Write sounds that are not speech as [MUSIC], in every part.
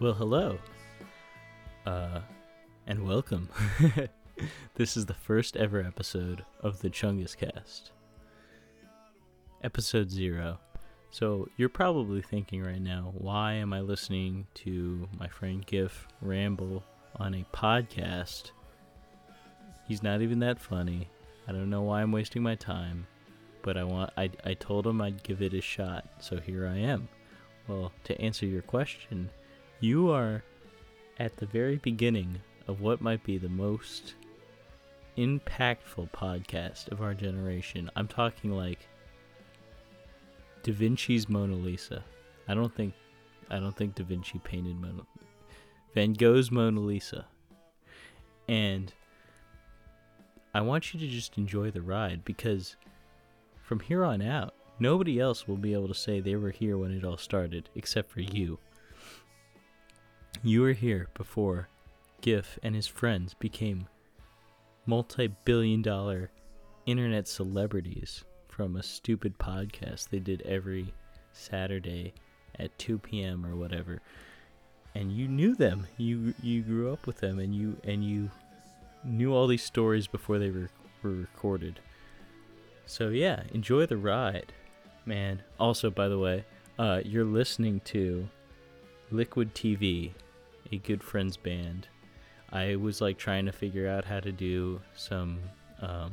Well, hello. Uh, and welcome. [LAUGHS] this is the first ever episode of the Chungus Cast. Episode zero. So, you're probably thinking right now, why am I listening to my friend Gif ramble on a podcast? He's not even that funny. I don't know why I'm wasting my time, but I want I, I told him I'd give it a shot, so here I am. Well, to answer your question, you are at the very beginning of what might be the most impactful podcast of our generation. I'm talking like Da Vinci's Mona Lisa. I don't think I don't think Da Vinci painted Mona Van Gogh's Mona Lisa. And I want you to just enjoy the ride because from here on out, nobody else will be able to say they were here when it all started except for you. You were here before Gif and his friends became multi billion dollar internet celebrities from a stupid podcast they did every Saturday at 2 p.m. or whatever. And you knew them. You you grew up with them and you and you knew all these stories before they were, were recorded. So yeah, enjoy the ride, man. Also, by the way, uh, you're listening to Liquid TV, a good friends band. I was like trying to figure out how to do some um,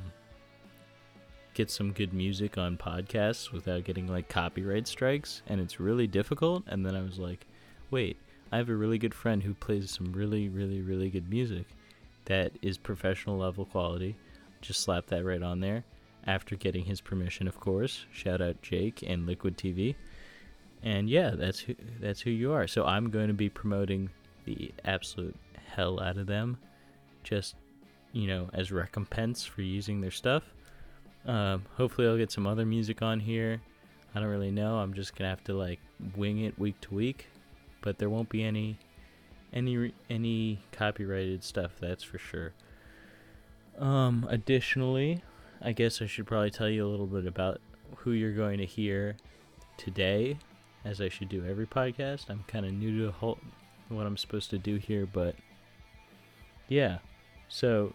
get some good music on podcasts without getting like copyright strikes, and it's really difficult. And then I was like, wait, I have a really good friend who plays some really, really, really good music that is professional level quality. Just slap that right on there after getting his permission, of course. Shout out Jake and Liquid TV. And yeah, that's who that's who you are. So I'm going to be promoting the absolute hell out of them, just you know, as recompense for using their stuff. Um, hopefully, I'll get some other music on here. I don't really know. I'm just gonna have to like wing it week to week, but there won't be any any any copyrighted stuff. That's for sure. Um, additionally, I guess I should probably tell you a little bit about who you're going to hear today, as I should do every podcast. I'm kind of new to the whole, what I'm supposed to do here, but yeah. So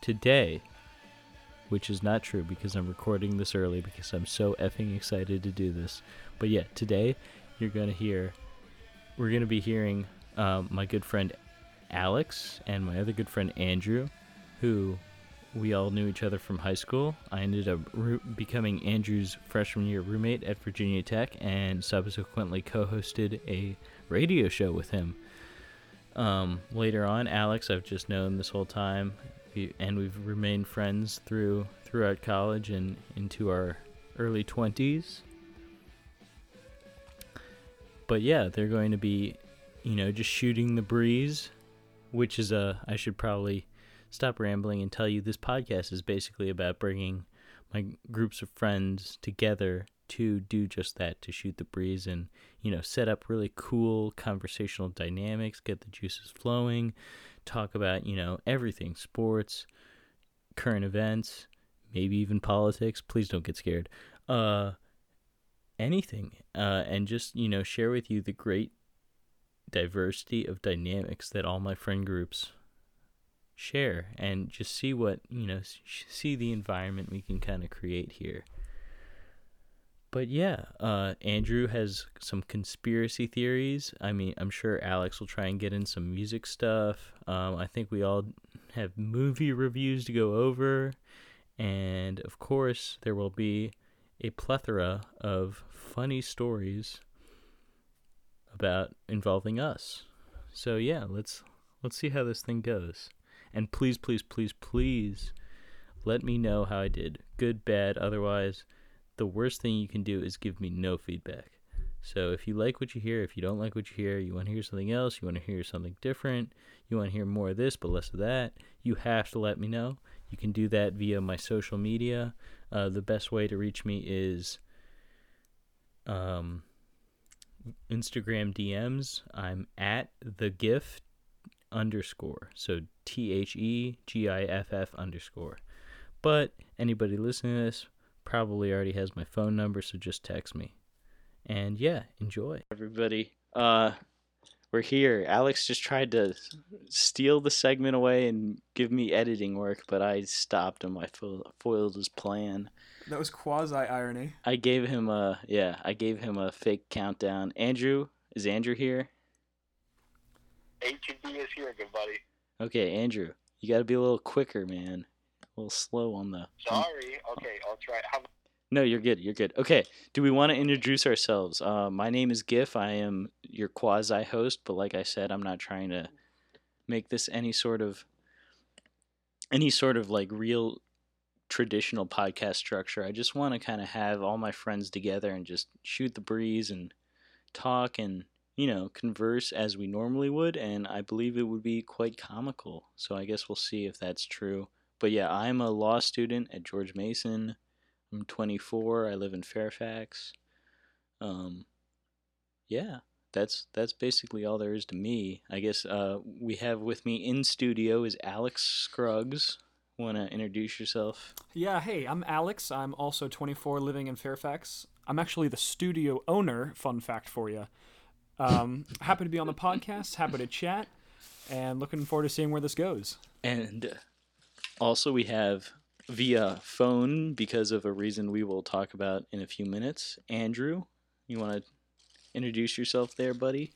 today, which is not true because I'm recording this early because I'm so effing excited to do this. But yeah, today you're going to hear, we're going to be hearing um, my good friend Alex and my other good friend Andrew, who we all knew each other from high school. I ended up becoming Andrew's freshman year roommate at Virginia Tech and subsequently co hosted a radio show with him. Um, later on, Alex, I've just known this whole time, and we've remained friends through throughout college and into our early twenties. But yeah, they're going to be, you know, just shooting the breeze, which is a. I should probably stop rambling and tell you this podcast is basically about bringing my groups of friends together to do just that to shoot the breeze and you know set up really cool conversational dynamics get the juices flowing talk about you know everything sports current events maybe even politics. Please don't get scared. Uh anything uh and just you know share with you the great diversity of dynamics that all my friend groups share and just see what you know see the environment we can kind of create here but yeah, uh, Andrew has some conspiracy theories. I mean, I'm sure Alex will try and get in some music stuff. Um, I think we all have movie reviews to go over. And of course, there will be a plethora of funny stories about involving us. So yeah, let's let's see how this thing goes. And please, please, please, please let me know how I did. Good, bad, otherwise the worst thing you can do is give me no feedback. So if you like what you hear, if you don't like what you hear, you want to hear something else, you want to hear something different, you want to hear more of this but less of that, you have to let me know. You can do that via my social media. Uh, the best way to reach me is um, Instagram DMs. I'm at the gift underscore. So T H E G I F F underscore. But anybody listening to this, probably already has my phone number, so just text me. And yeah, enjoy. Everybody, uh we're here. Alex just tried to steal the segment away and give me editing work, but I stopped him. I fo- foiled his plan. That was quasi irony. I gave him a yeah. I gave him a fake countdown. Andrew is Andrew here? ATB is here, good buddy. Okay, Andrew, you got to be a little quicker, man. A little slow on the. Sorry. Okay, I'll try. How, No, you're good. You're good. Okay. Do we want to introduce ourselves? Uh, my name is Gif. I am your quasi host, but like I said, I'm not trying to make this any sort of any sort of like real traditional podcast structure. I just want to kind of have all my friends together and just shoot the breeze and talk and you know converse as we normally would and I believe it would be quite comical. So I guess we'll see if that's true. But yeah, I'm a law student at George Mason. I'm 24. I live in Fairfax. Um, yeah, that's that's basically all there is to me. I guess uh, we have with me in studio is Alex Scruggs. Want to introduce yourself? Yeah, hey, I'm Alex. I'm also 24, living in Fairfax. I'm actually the studio owner. Fun fact for you. Um, happy to be on the podcast. Happy to chat, and looking forward to seeing where this goes. And also we have via phone because of a reason we will talk about in a few minutes. Andrew, you want to introduce yourself there, buddy?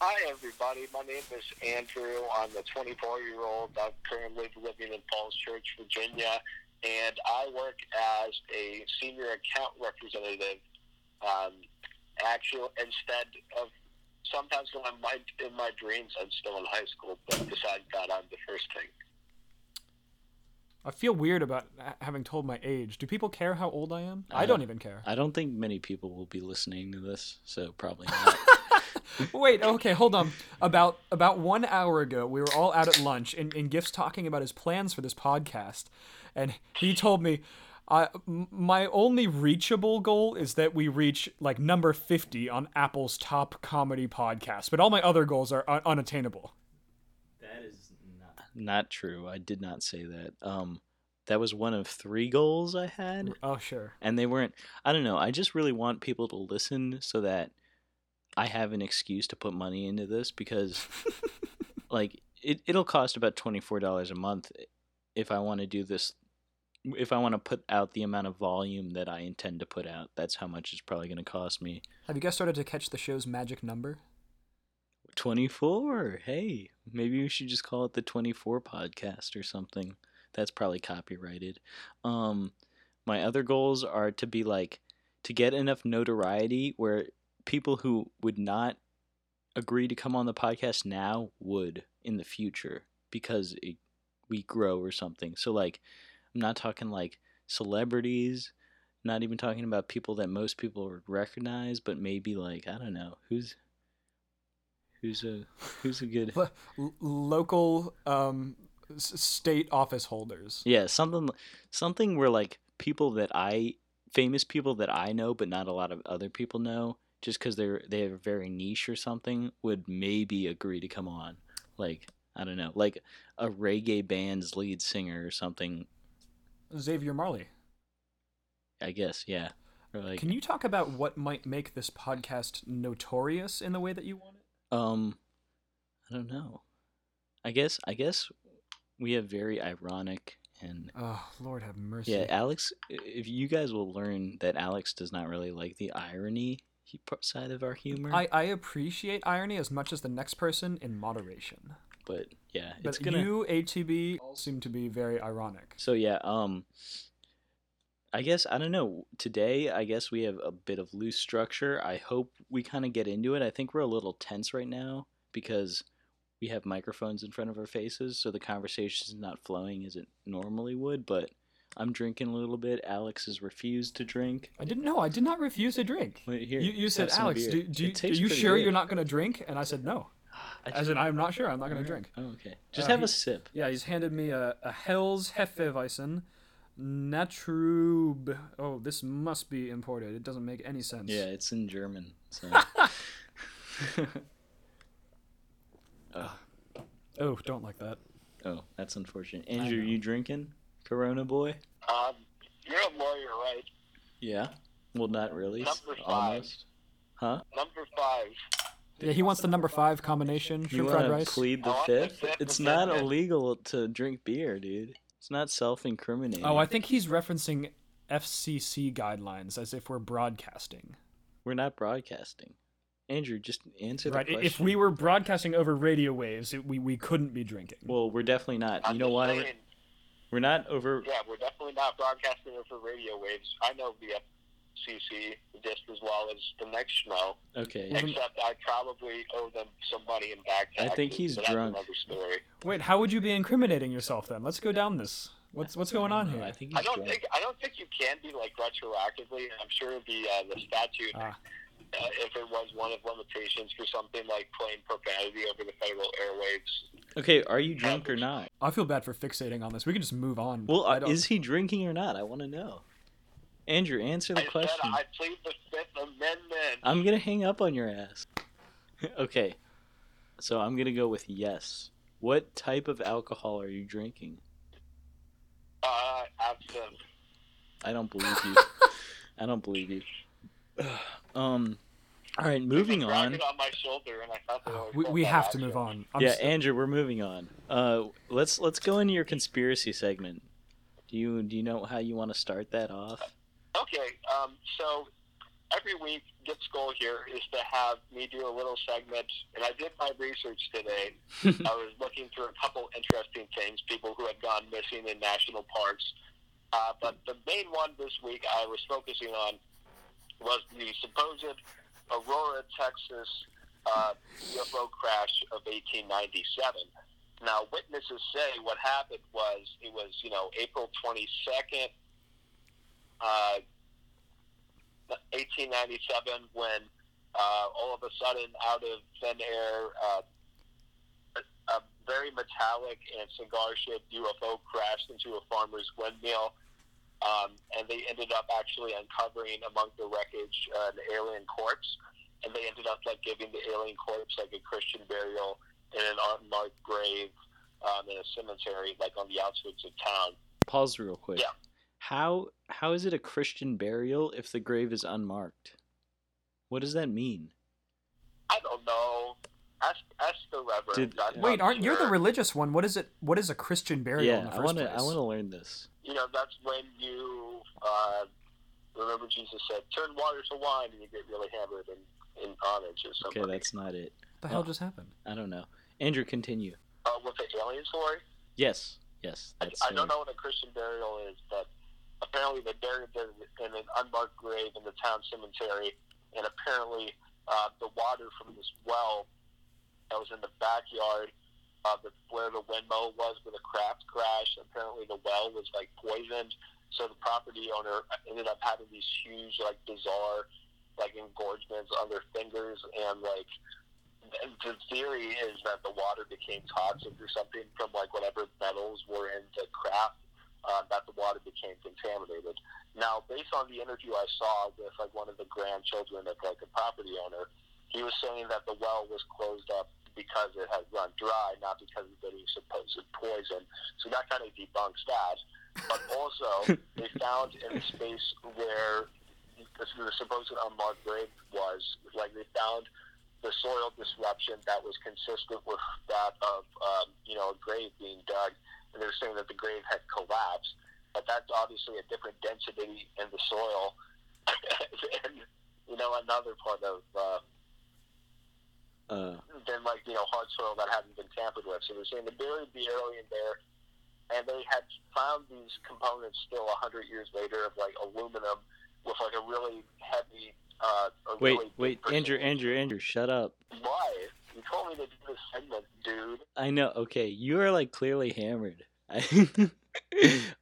hi, everybody. My name is Andrew. I'm a 24 year old. I'm currently living in Falls Church, Virginia, and I work as a senior account representative. Um, actually, instead of sometimes when I'm in my dreams, I'm still in high school, but besides that, I'm the first thing. I feel weird about having told my age. Do people care how old I am? I Uh, don't even care. I don't think many people will be listening to this, so probably [LAUGHS] not. Wait, okay, hold on. About about one hour ago, we were all out at lunch, and, and Giff's talking about his plans for this podcast, and he told me, I, "My only reachable goal is that we reach like number fifty on Apple's top comedy podcast, but all my other goals are un- unattainable." Not not true. I did not say that. Um, that was one of three goals I had, Oh, sure. and they weren't. I don't know. I just really want people to listen so that I have an excuse to put money into this because, [LAUGHS] like, it it'll cost about twenty four dollars a month if I want to do this. If I want to put out the amount of volume that I intend to put out, that's how much it's probably going to cost me. Have you guys started to catch the show's magic number? 24 hey maybe we should just call it the 24 podcast or something. That's probably copyrighted. Um my other goals are to be like to get enough notoriety where people who would not agree to come on the podcast now would in the future because it, we grow or something. So like i'm not talking like celebrities not even talking about people that most people would recognize but maybe like i don't know who's who's a who's a good L- l- local um, s- state office holders. yeah something something where like people that i famous people that i know but not a lot of other people know just because they're they're very niche or something would maybe agree to come on like i don't know like a reggae band's lead singer or something Xavier Marley. i guess yeah like Can you talk about what might make this podcast notorious in the way that you want it? Um i don't know i guess i guess we have very ironic and Oh, Lord have mercy. Yeah, Alex. If you guys will learn that Alex does not really like the irony he- side of our humor, I, I appreciate irony as much as the next person in moderation. but yeah, But it's gonna. you, ATB, all seem to be very ironic. So yeah, um, I guess I don't know. Today, I guess we have a bit of loose structure. I hope we kind of get into it. I think we're a little tense right now because we have microphones in front of our faces, so the conversation is not flowing as it normally would. But I'm drinking a little bit. Alex has refused to drink. I didn't know. I did not refuse to drink. Wait, here, You, you said, Alex, do, do, you sure good. you're not going to drink? And I said, no. [SIGHS] I As in, I'm not sure. I'm not going to drink. Oh, okay. Just Uh, have a sip. Yeah, he's handed me a, a Hell's Hefeweizen Natrube. Oh, this must be imported. It doesn't make any sense. Yeah, it's in German. So. [LAUGHS] [LAUGHS] oh, Oh, don't like that. oh, that's unfortunate. Andrew, you drinking? Corona boy? Um, you're a lawyer, right? Yeah. Well, not really. Number five. Almost. Huh? Number five. Yeah, he wants the number five combination You want to plead the I the fifth? fifth It's not fifth. illegal to drink beer, dude. It's not self-incriminating. Oh, I think he's referencing FCC guidelines as if we're broadcasting. We're not broadcasting. Andrew, just answer the Right. question. If we were broadcasting over radio waves, it, we we couldn't be drinking. Well, we're definitely not. I'm You know just why? We're, we're not over. yeah, we're definitely not broadcasting over radio waves. I know the FCC just as well as the next schmo, Okay. Except I probably owe them some money in back I think he's but drunk. Another story. Wait, how would you be incriminating yourself then? Let's go down this. What's what's going on here? I here? think he's I don't drunk. think I don't think you can be like retroactively. I'm sure the uh, the statute, Ah. uh, if it was one of limitations for something like playing profanity over the federal airwaves. Okay, are you drunk or not? I feel bad for fixating on this. We can just move on. Well, I uh, don't- is he drinking or not? I want to know. Andrew, answer the I question. said I plead the Fifth Amendment. I'm gonna hang up on your ass. [LAUGHS] okay, so I'm gonna go with yes. What type of alcohol are you drinking? Uh, absinthe. I don't believe you. [LAUGHS] I don't believe you. [SIGHS] um. All right, moving It's on. on my shoulder, and I thought that we, we have to move on. I'm yeah, s- Andrew, we're moving on. Uh, let's let's go into your conspiracy segment. Do you do you know how you want to start that off? Okay, um, so every week, Giff's goal here is to have me do a little segment, and I did my research today. [LAUGHS] I was looking through a couple interesting things, people who had gone missing in national parks. Uh, but the main one this week I was focusing on was the supposed Aurora, Texas uh, UFO crash of 1897. Now, witnesses say what happened was it was, you know, April 22nd, uh, 1897, when uh, all of a sudden, out of thin air, uh, a, a very metallic and cigar-shaped UFO crashed into a farmer's windmill. Um, and they ended up actually uncovering among the wreckage uh, an alien corpse, and they ended up like giving the alien corpse like a Christian burial in an unmarked grave um, in a cemetery, like on the outskirts of town. Pause real quick. Yeah. How how is it a Christian burial if the grave is unmarked? What does that mean? I don't know. Ask, ask the reverend. Did- Wait, aren't you're the religious one? What is it? What is a Christian burial in yeah, the I want to? I want to learn this. you know, that's when you uh, remember Jesus said, "Turn water to wine," and you get really hammered in, in homage or something. Okay, that's not it. What the hell Oh. just happened? I don't know. Andrew, continue. Uh, with the alien story, Yes, yes. I, That's I don't know what a Christian burial is, but apparently they buried them in an unmarked grave in the town cemetery, and apparently uh, the water from this well that was in the backyard of the, where the windmill was where the craft crashed, apparently the well was like poisoned. So the property owner ended up having these huge, like bizarre, like engorgements on their fingers, and like the theory is that the water became toxic or something from like whatever metals were in the craft. Uh, that the water became contaminated. Now, based on the interview I saw with like one of the grandchildren of like a property owner, he was saying that the well was closed up because it had run dry, not because of any supposed poison. So that kind of debunks that. But also, [LAUGHS] they found in the space where the supposed unmarked grave was, like they found the soil disruption that was consistent with that of, um, you know, a grave being dug. They're saying that the grave had collapsed. But that's obviously a different density in the soil. [LAUGHS] and, you know, another part of, uh, Uh, than like you know hard soil that hadn't been tampered with. So they're saying they buried the alien there, and they had found these components still a hundred years later of like aluminum with like a really heavy. Uh, a wait, really wait, Andrew. Andrew, Andrew, shut up. Why? You told me to do this segment, dude. I know. Okay, you are like clearly hammered. [LAUGHS]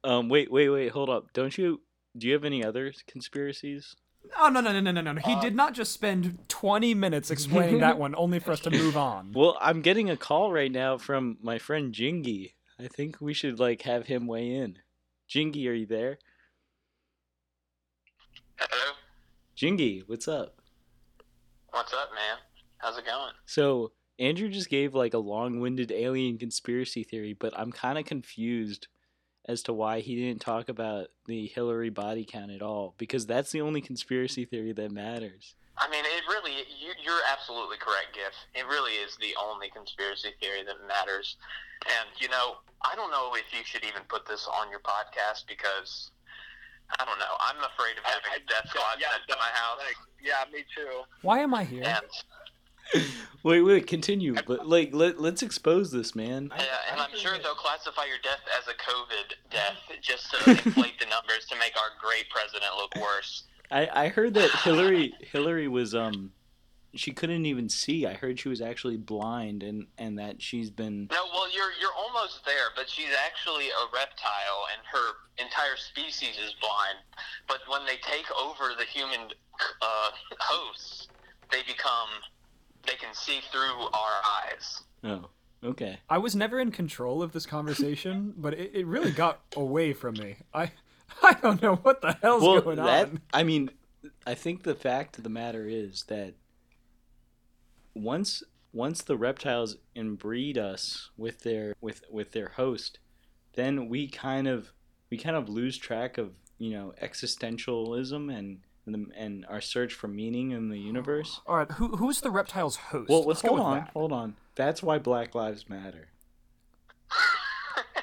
um, wait, wait, wait. Hold up. Don't you? Do you have any other conspiracies? Oh no no no no no no! He Uh, did not just spend twenty minutes explaining that one, only for us to move on. [LAUGHS] Well, I'm getting a call right now from my friend Jingy. I think we should like have him weigh in. Jingy, are you there? Hello. Jingy, what's up? What's up, man? How's it going? So Andrew just gave like a long-winded alien conspiracy theory, but I'm kind of confused as to why he didn't talk about the Hillary body count at all because that's the only conspiracy theory that matters. I mean, it really, you, you're absolutely correct, Giff. It really is the only conspiracy theory that matters. And, you know, I don't know if you should even put this on your podcast because, I don't know, I'm afraid of having I- I- a death squad yeah, sent to my house. Like, yeah, me too. Why am I here? And, [LAUGHS] Wait, wait, continue. But like, let let's expose this, man. yeah, and I I'm sure they'll classify your death as a COVID death just to inflate [LAUGHS] the numbers to make our great president look worse. I I heard that [LAUGHS] Hillary Hillary was um, she couldn't even see. I heard she was actually blind, and and that she's been. No, well, you're you're almost there, but she's actually a reptile, and her entire species is blind. But when they take over the human uh, hosts, they become they can see through our eyes. Oh, okay. I was never in control of this conversation, [LAUGHS] but it, it really got away from me. I [LAUGHS] I don't know what the hell's well, going that on. I mean, I think the fact of the matter is that once once the reptiles inbreed us with their with with their host, then we kind of we kind of lose track of you know existentialism and and, the, and our search for meaning in the universe. All right, who who's the reptile's host? Well, let's go go on. that. Hold on. That's why Black Lives Matter. [LAUGHS]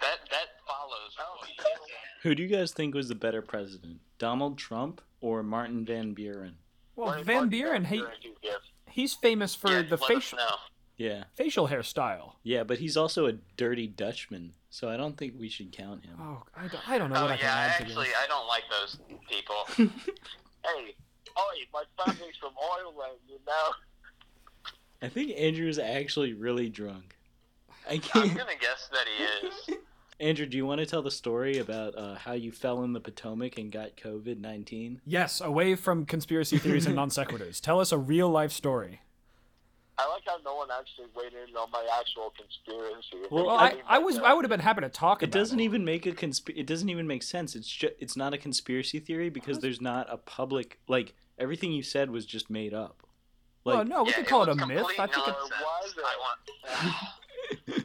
that that follows what you just said. Who do you guys think was the better president, Donald Trump or Martin Van Buren? Well, What- Van what Buren, he conspiracy do you he's famous for Yeah, the facial know. Yeah, facial hairstyle. yeah, but he's also a dirty Dutchman, so I don't think we should count him. Oh, I don't, I don't know Oh what I can yeah, add to actually, this. I don't like those people. [LAUGHS] Hey, oh, my family's from Ireland, you know. I think Andrew's actually really drunk. I can't... I'm gonna guess that he is. [LAUGHS] Andrew, do you want to tell the story about uh, how you fell in the Potomac and got COVID nineteen? Yes, away from conspiracy theories and non sequiturs. Tell us a real life story. I like how no one actually weighed in on my actual conspiracy. Well, Well, I- I, I was I would have been happy to talk It about doesn't it. even make a consp- It doesn't even make sense. It's just. It's not a conspiracy theory because there's not a public like everything you said was just made up. Like well, no, we yeah, could call it, was a myth. I think it's. Was it? Want. [LAUGHS]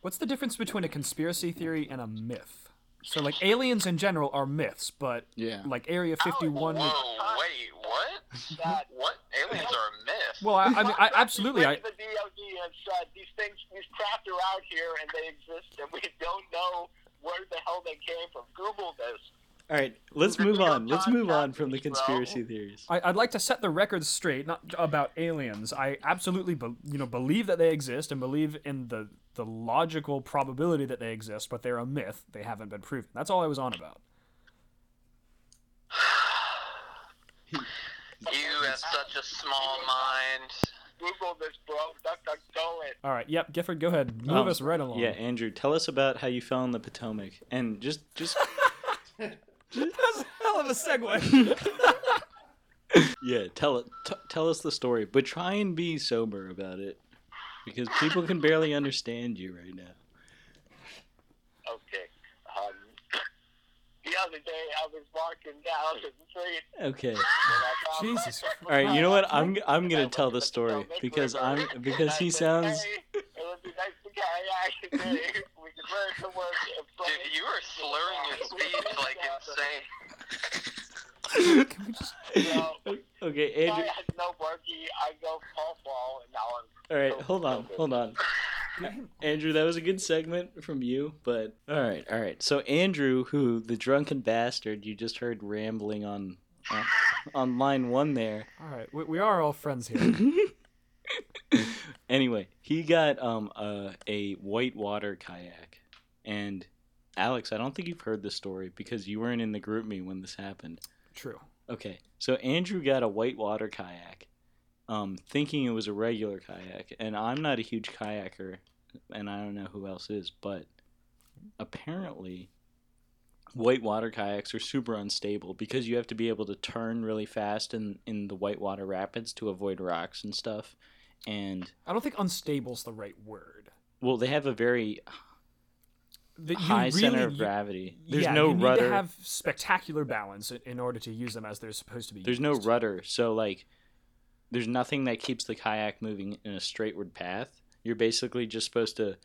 what's the difference between a conspiracy theory and a myth? So, like aliens in general are myths, but yeah. like Area 51. would- Whoa, wait, what? That What? Aliens are a myth. Well, I, I mean, I, absolutely. I, The DOD has said these things, these craft are out here and they exist, and we don't know where the hell they came from. Google this. All right, let's move on. Let's move on from the conspiracy theories. I, I'd like to set the record straight, not about aliens. I absolutely, be, you know, believe that they exist and believe in the the logical probability that they exist, but they're a myth. They haven't been proven. That's all I was on about. [SIGHS] You have such a small mind. Google this, bro. Duck, duck, go it. All right, yep, Gifford, go ahead, move Um, us right along. Yeah, Andrew, tell us about how you fell in the Potomac, and just just [LAUGHS] that's a hell of a segue. [LAUGHS] yeah, tell it. T- tell us the story, but try and be sober about it, because people can barely understand you right now. Okay. The other day, I was walking down the street. Okay. and I found Jesus. All right. You know what? I'm I'm gonna tell the story because I'm because he sounds. It would be nice to kayak today. [LAUGHS] We could learn to work and. Dude, you are slurring your speech like insane. Can we just? [LAUGHS] So, Okay, I had no worky. I go fall fall, and now I'm. All right, hold on, hold on. Andrew, that was a good segment from you, but all right, all right. So Andrew, who the drunken bastard you just heard rambling on uh, on line one there. All right, we, we are all friends here. [LAUGHS] anyway, he got um a a whitewater kayak, and Alex, I don't think you've heard this story because you weren't in the GroupMe when this happened. True. Okay, so Andrew got a whitewater kayak, um, thinking it was a regular kayak, and I'm not a huge kayaker, and I don't know who else is, but apparently, whitewater kayaks are super unstable because you have to be able to turn really fast in in the whitewater rapids to avoid rocks and stuff, and I don't think unstable's the right word. well, they have a very you high really, center of you- gravity. There's yeah, no you need rudder. to have spectacular balance in- in order to use them as they're supposed to be. There's no rudder, so like there's nothing that keeps the kayak moving in a straightward path. You're basically just supposed to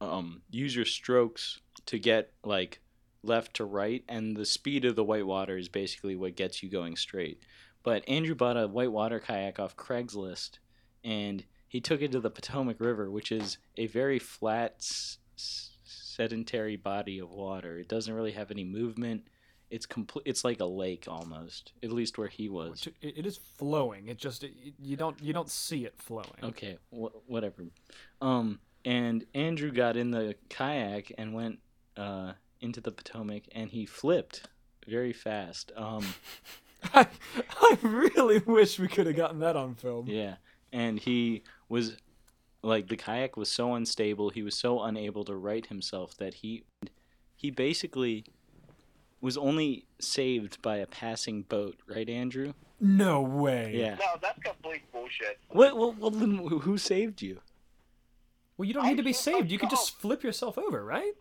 um use your strokes to get like left to right, and the speed of the white water is basically what gets you going straight. But Andrew bought a white water kayak off Craigslist, and he took it to the Potomac River, which is a very flat, s- sedentary body of water. It doesn't really have any movement. It's complete. It's like a lake almost, at least where he was. It, it is flowing. It just it, you don't you don't see it flowing. Okay, wh- whatever. Um, and Andrew got in the kayak and went uh, into the Potomac, and he flipped very fast. Um, [LAUGHS] I, I really wish we could have gotten that on film. yeah, and he was like the kayak was so unstable. He was so unable to right himself that he he basically was only saved by a passing boat. Right, Andrew? No way. Yeah. No, that's complete bullshit. What? Well, well, then who who saved you? Well, you don't I need to be saved. You could just flip yourself over, right?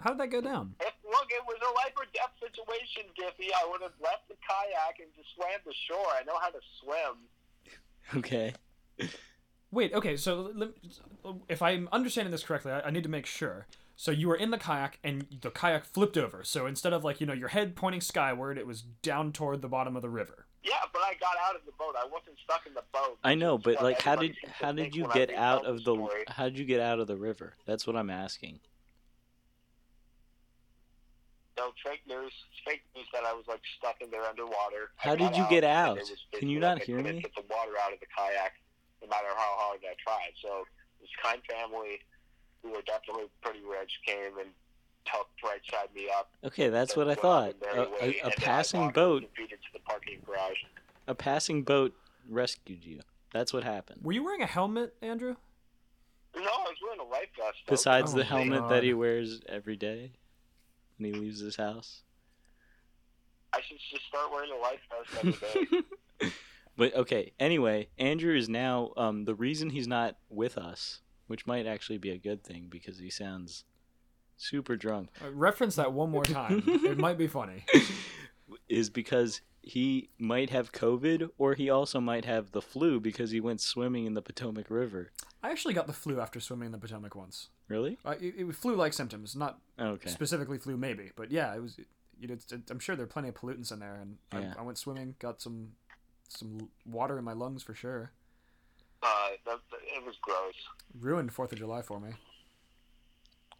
How did that go down? If, look, it was a life or death situation, Giffy. I would have left the kayak and just swam to shore. I know how to swim. [LAUGHS] Okay. Wait, okay, so if I'm understanding this correctly, I, I need to make sure. So you were in the kayak and the kayak flipped over. So instead of like, you know, your head pointing skyward, it was down toward the bottom of the river. Yeah, but I got out of the boat. I wasn't stuck in the boat. I know, but like, how did how did you get out of the story. how did you get out of the river? That's what I'm asking. No, fake news. Fake news that I was like stuck in there underwater. How got did you get out? Can you not hear me? Get the water out of the kayak, no matter how hard I tried. So this kind family, who were definitely pretty rich, came and helped right side me up. Okay, that's what I thought. on the merry A, a, a and then I passing boat, two the parking garage. a passing boat rescued you. That's what happened. Were you wearing a helmet, Andrew? No, I was wearing a life vest. though. Besides Oh the my helmet that he wears every day when he leaves his house. I should just start wearing a life vest every day. [LAUGHS] But okay, anyway, Andrew is now um the reason he's not with us, which might actually be a good thing because he sounds super drunk, Uh, reference that one more time. [LAUGHS] it might be funny. is because he might have COVID or he also might have the flu because he went swimming in the Potomac River. I actually got the flu after swimming in the Potomac once. Really? Uh, it, it was flu-like symptoms, not Okay. specifically flu, maybe, but yeah, it was. You know, it's, I'm sure there are plenty of pollutants in there, and Yeah. I, I went swimming, got some some water in my lungs for sure. Uh, that, it was gross. Ruined Fourth of July for me.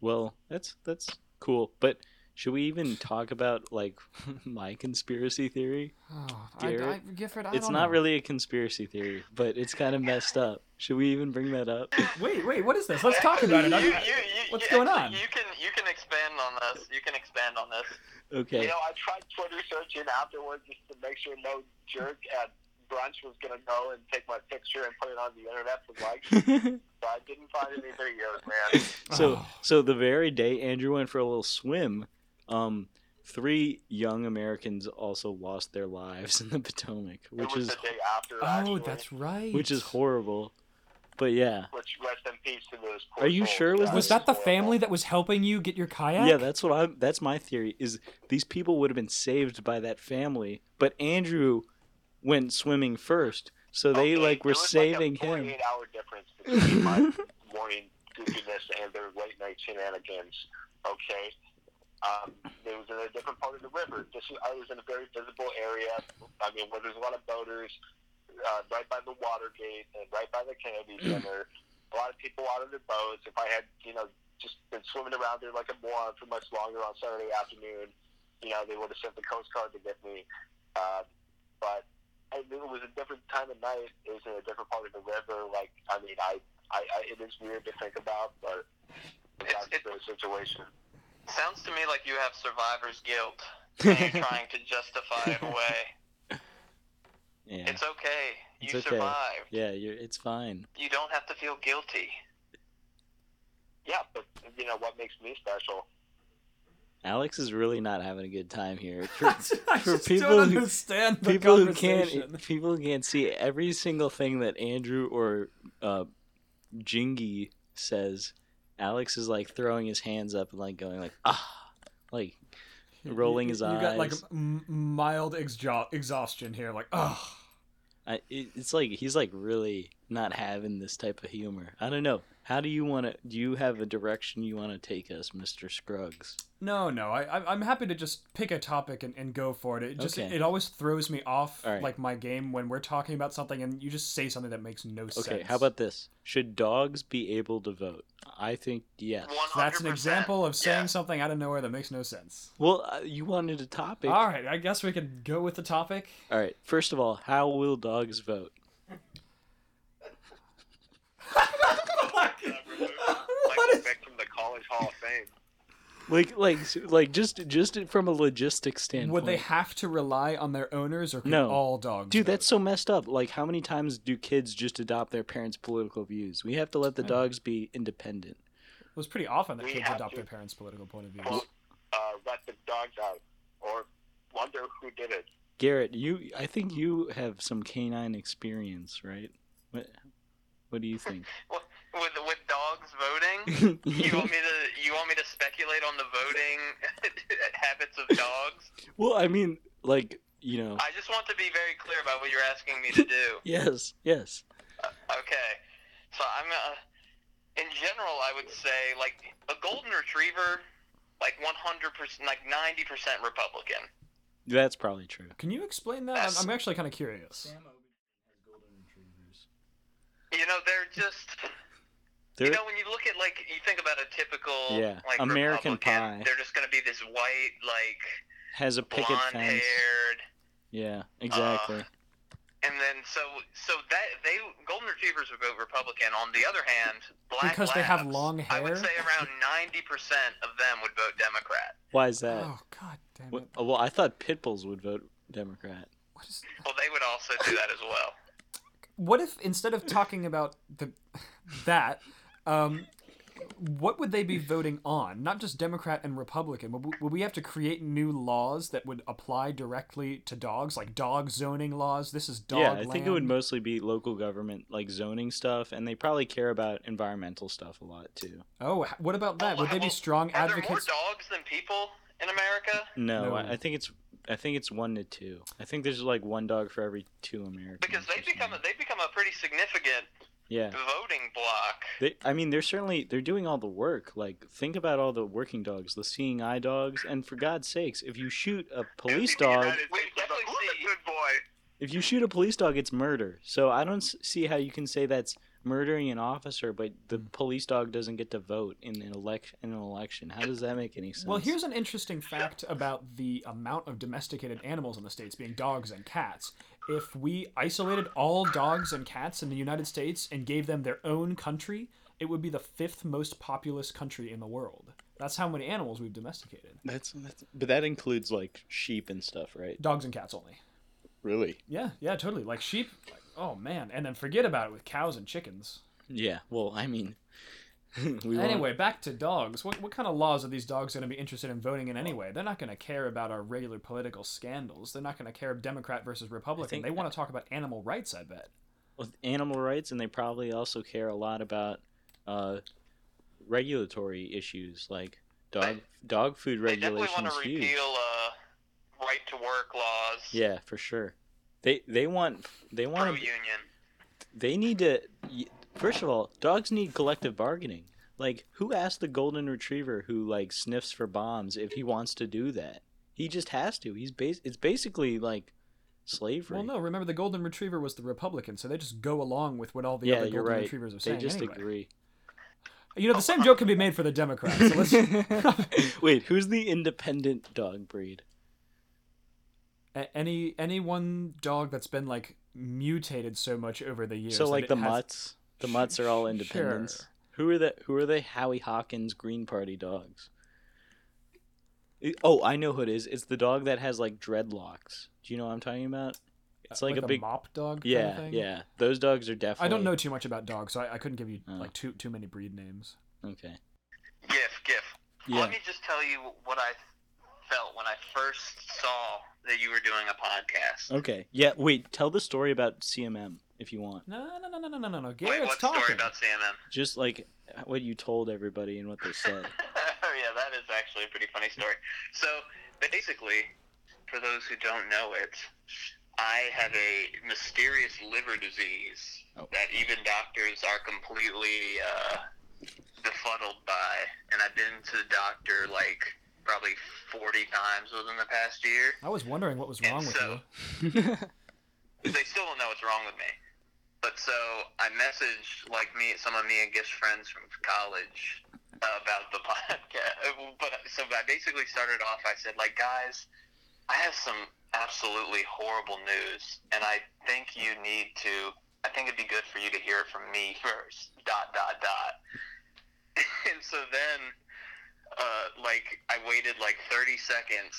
Well, that's that's cool. But should we even talk about like [LAUGHS] my conspiracy theory? [SIGHS] Oh, Garrett, I, I, Gifford, I it's don't not know. really a conspiracy theory, but it's kind of messed up. Should we even bring that up? [COUGHS] Wait, wait, what is this? Let's talk about it. You, you, you, what's you- going on? You can you can expand on this. You can expand on this. Okay. You know, I tried Twitter searching afterwards just to make sure no jerk at brunch was gonna go and take my picture and put it on the internet for likes. [LAUGHS] but I didn't find any videos, man. [LAUGHS] so Oh. so the very day Andrew went for a little swim, um, three young Americans also lost their lives in the Potomac, it which was is the day after. Oh, actually, that's right. which is horrible. But yeah, Which rest in peace to those. Poor Are you sure it was Was that the family that was helping you get your kayak? yeah, that's what I'm. That's my theory. Is these people would have been saved by that family, but Andrew went swimming first, so they Okay, like were saving like a him. 48 hour difference between my [LAUGHS] morning goofiness and their late night shenanigans. Okay. Um, it was in a different part of the river. This was, I was in a very visible area. I mean, where there's a lot of boaters, uh, right by the Watergate and right by the Kennedy [CLEARS THROAT] Center. A lot of people out of their boats. If I had, you know, just been swimming around there like a moron for much longer on Saturday afternoon, you know, they would have sent the Coast Guard to get me. Uh, but I mean, it was a different time of night. It was in a different part of the river. Like, I mean, I, I, I it is weird to think about, but that's It's- the situation. Sounds to me like you have survivor's guilt. [LAUGHS] and you're trying to justify it away. yeah, It's okay. You It's okay. survived. yeah, you're, it's fine. You don't have to feel guilty. Yeah, but you know what makes me special? Alex is really not having a good time here. [LAUGHS] I For, for people don't who- people who can't [LAUGHS] people who can't see every single thing that Andrew or uh, Jingy says, Alex is like throwing his hands up and like going like ah, like rolling his you, You got like mild exhaustion here, like. I, it, it's like he's like really not having this type of humor. I don't know. How do you want to? Do you have a direction you want to take us, Mister Scruggs? No, no. I, I I'm happy to just pick a topic and, and go for it. It just Okay. it always throws me off All right. like my game when we're talking about something and you just say something that makes no sense. Okay, how about this? Should dogs be able to vote? I think yes. 100%. that's an example of saying Yeah. something out of nowhere that makes no sense. Well, uh, you wanted a topic. All right, I guess we could go with the topic. All right. First of all, how will dogs vote? [LAUGHS] Michael Vick from the College Hall of Fame. Like, like, like, just, just from a logistics standpoint. Would they have to rely on their owners or could No. all dogs? Dude, vote? that's so messed up. Like, how many times do kids just adopt their parents' political views? We have to let the dogs be independent. it was pretty often that We kids adopt to- their parents' political point of view. Uh, let the dogs out, or wonder who did it. Garrett, you, I think you have some canine experience, right? What, what do you think? [LAUGHS] With with dogs voting, [LAUGHS] you want me to you want me to speculate on the voting [LAUGHS] habits of dogs? well, I mean, like, you know, I just want to be very clear about what you're asking me to do. [LAUGHS] yes, yes. Okay, so I'm uh, in general, I would say like a golden retriever, like 100 percent, like 90 percent Republican. That's probably true. Can you explain that? I'm, I'm actually kind of curious. You know, they're just. They're, You know, when you look at like you think about a typical Yeah, like American Republican, Pie. they're just going to be this white, like has a picket fence. blonde-haired, Yeah, exactly. Uh, and then so so that they golden retrievers would vote Republican. On the other hand, black Because they have long hair. I would hair? say around ninety percent of them would vote Democrat. Why is that? Oh God damn it! Uh, well, I thought pit bulls would vote Democrat. What is? Well, they would also do that as well. What if instead of talking about the that, um, what would they be voting on? Not just Democrat and Republican. Would we, would we have to create new laws that would apply directly to dogs, like dog zoning laws? This is dog. yeah, I think it would mostly be local government, like zoning stuff, and they probably care about environmental stuff a lot too. Oh, what about that? Would they be well, strong Are there more advocates? dogs than people in America? No, No. I, I think it's I think it's one to two. I think there's like one dog for every two Americans. Because they become a, they become a pretty significant yeah. voting block. They, I mean, they're certainly they're doing all the work. Like, think about all the working dogs, the seeing eye dogs, and for God's sakes, if you shoot a police dog, United We States was definitely a- who's a see- good boy. if you shoot a police dog, it's murder. So I don't see how you can say that's murdering an officer, but the mm. police dog doesn't get to vote in an election. In an election, how does that make any sense? Well, here's an interesting fact about the amount of domesticated animals in the states, being dogs and cats. If we isolated all dogs and cats in the United States and gave them their own country, it would be the fifth most populous country in the world. That's how many animals we've domesticated. that's, that's but that includes like sheep and stuff, right? Dogs and cats only. Really? Yeah, yeah, totally. Like sheep. Like, oh man, and then forget about it with cows and chickens. Yeah. Well, I mean, [LAUGHS] we Anyway, back to dogs. What, what kind of laws are these dogs going to be interested in voting in anyway? They're not going to care about our regular political scandals. They're not going to care about Democrat versus Republican. they want to talk about animal rights, I bet. with animal rights, and they probably also care a lot about uh, regulatory issues like dog dog food They definitely want regulations. to repeal uh, right to work laws. Yeah, for sure. They they want they want to union. they need to y- first of all dogs need collective bargaining like who asked the golden retriever who like sniffs for bombs if he wants to do that he just has to he's bas- it's basically like slavery Well, no. Remember, the golden retriever was the Republican, so they just go along with what all the yeah other you're golden right retrievers are they just anyway. agree You know, the same joke can be made for the Democrats. So let's, [LAUGHS] wait who's the independent dog breed A- any any one dog that's been like mutated so much over the years. so like the has- mutts the mutts are all Sure. independents who are the who are the howie hawkins green party dogs oh i know who it is it's the dog that has like dreadlocks do you know what i'm talking about it's uh, like, a big mop dog. kind of Yeah, thing? yeah. Those dogs are definitely. I don't know too much about dogs, so I, I couldn't give you Oh. like too too many breed names. Okay. GIF, GIF. Yeah. Let me just tell you what I felt when I first saw that you were doing a podcast. Okay. Yeah. Wait. Tell the story about CMM if you want. No, no, no, no, no, no, no, no. Wait, Garrett's what talking. story about CMM? Just like what you told everybody and what they said. [LAUGHS] oh yeah, that is actually a pretty funny story. So basically, for those who don't know it, I have a mysterious liver disease Oh. that even doctors are completely uh, befuddled by, and I've been to the doctor like probably 40 times within the past year. I was wondering what was wrong and with so, you. [LAUGHS] they still don't know what's wrong with me. But so I messaged like me, some of me and Giff's friends from college about the [LAUGHS] podcast. But so I basically started off. I said like, guys, I have some absolutely horrible news, and I think you need to. I think it'd be good for you to hear it from me [LAUGHS] first. Dot dot dot. [LAUGHS] and so then, uh, like, I waited like 30 seconds,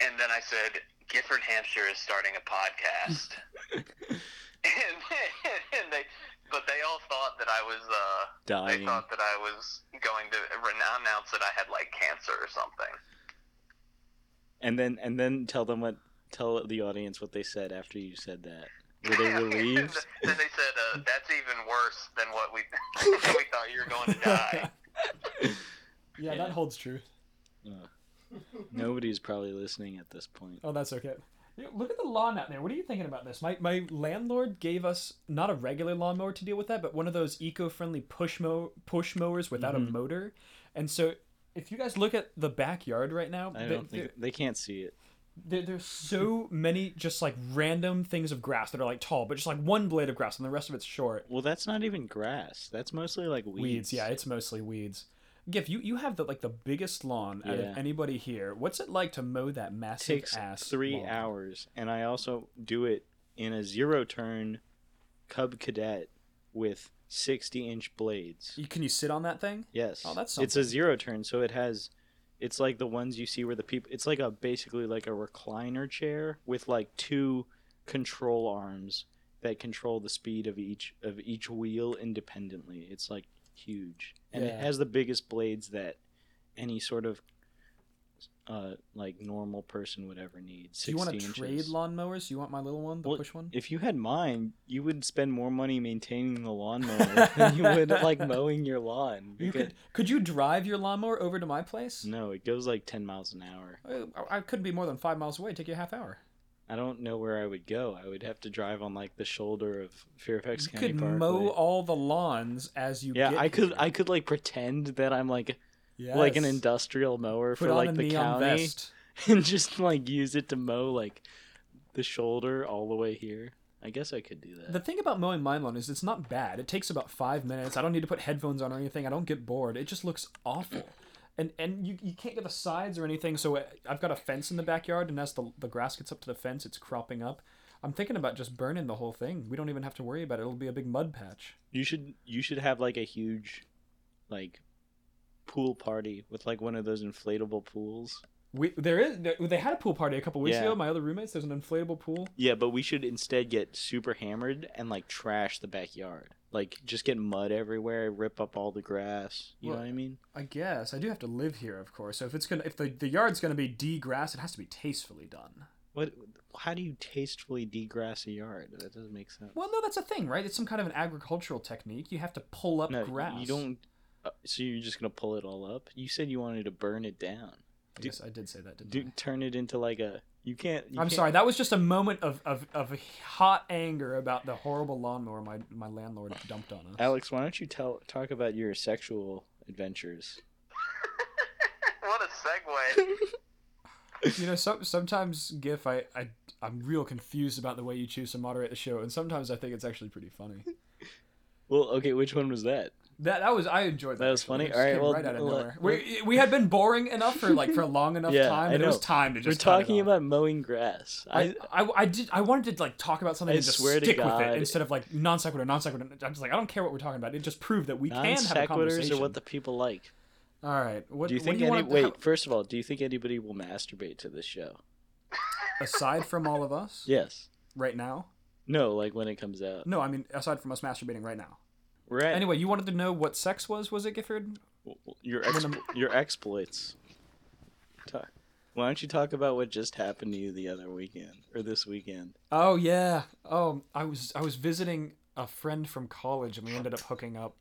and then I said, Gifford Hampshire is starting a podcast. And, [LAUGHS] and they, but they all thought that I was, uh, they thought that I was going to announce that I had like cancer or something. And then and then tell them what tell the audience what they said after you said that. Were they [LAUGHS] relieved? [LAUGHS] then they said, uh, "That's even worse than what we we thought you were going to die." Yeah, Yeah. that holds true. Oh. Nobody's probably listening at this point. Oh, that's okay. Look at the lawn out there. What are you thinking about this? My my landlord gave us not a regular lawnmower to deal with that, but one of those eco-friendly push mow push mowers without Mm-hmm. a motor. And so, if you guys look at the backyard right now, I the- don't think they can't see it. there, there's so many just like random things of grass that are like tall, but just like one blade of grass, and the rest of it's short. Well, that's not even grass. That's mostly like weeds. Weeds, yeah, it's mostly weeds. Giff, you, you have the like the biggest lawn out Yeah. of anybody here. What's it like to mow that massive takes ass three lawn? hours, and I also do it in a zero turn Cub Cadet with sixty inch blades. You, can you sit on that thing? Yes. Oh, that's It's a zero turn, so it has. It's like the ones you see where the people. It's like a basically like a recliner chair with like two control arms that control the speed of each of each wheel independently. It's like huge, and it has the biggest blades that any sort of uh like normal person would ever need. Do you want to 60 trade lawnmowers? You want my little one, the Well, push one? If you had mine, you would spend more money maintaining the lawnmower [LAUGHS] than you would like mowing your lawn. You could could you drive your lawnmower over to my place? No, it goes like 10 miles an hour. Uh, I couldn't be more than five miles away. It'd Take you a half hour. I don't know where I would go. I would have to drive on like the shoulder of Fairfax You County could Parkway. mow all the lawns as you. yeah, I could. I could like pretend that I'm like like an industrial mower Put for like the county vest. [LAUGHS] and just like use it to mow like the shoulder all the way here. I guess I could do that. The thing about mowing my lawn is it's not bad. It takes about five minutes. I don't need to put headphones on or anything. I don't get bored. It just looks awful. And and you, you can't get the sides or anything. So I've got a fence in the backyard, and as the, the grass gets up to the fence, it's cropping up. I'm thinking about just burning the whole thing. We don't even have to worry about it. It'll be a big mud patch. You should you should have like a huge like pool party with like one of those inflatable pools. We there is there, they had a pool party a couple weeks Yeah. ago. My other roommates, there's an inflatable pool. Yeah, but we should instead get super hammered and like trash the backyard. Like just get mud everywhere, rip up all the grass. You Well- know what I mean? I guess I do have to live here, of course. So if it's gonna if the, the yard's gonna be de-grass, it has to be tastefully done. What how do you tastefully degrass a yard? That doesn't make sense. Well, no, that's a thing, right? It's some kind of an agricultural technique. You have to pull up no, grass. you don't uh, so you're just going to pull it all up? You said you wanted to burn it down. I guess I did say that, didn't Do, turn it into like a you can't you I? I'm can't- sorry. That was just a moment of, of, of hot anger about the horrible lawnmower my, my landlord dumped on us. Alex, why don't you tell talk about your sexual adventures? [LAUGHS] what a segue! You know, some, sometimes Giff, I, I I'm real confused about the way you choose to moderate the show, and sometimes I think it's actually pretty funny. Well, okay, which one was that? That that was I enjoyed that. That was actually. funny? Alright, came well, right out of well, nowhere. We, we had been boring enough for like for a [LAUGHS] long enough Yeah, time. I and It was time to We're just it talking about mowing grass. I, I, I did I wanted to like talk about something I and just stick with it instead of like non sequitur non sequitur. I'm just like I don't care what we're talking about. It just proved that we can have a conversation. are what the people like. All right. What Do you think do you any wait, first of all, do you think anybody will masturbate to this show? aside from all of us Yes. right now? No, like when it comes out. No, I mean aside from us masturbating right now. We're at Anyway, you wanted to know what sex was? Was it Gifford? your ex- your exploits. Ta- Why don't you talk about what just happened to you the other weekend or this weekend? Oh yeah. Oh, I was I was visiting a friend from college, and we ended up hooking up.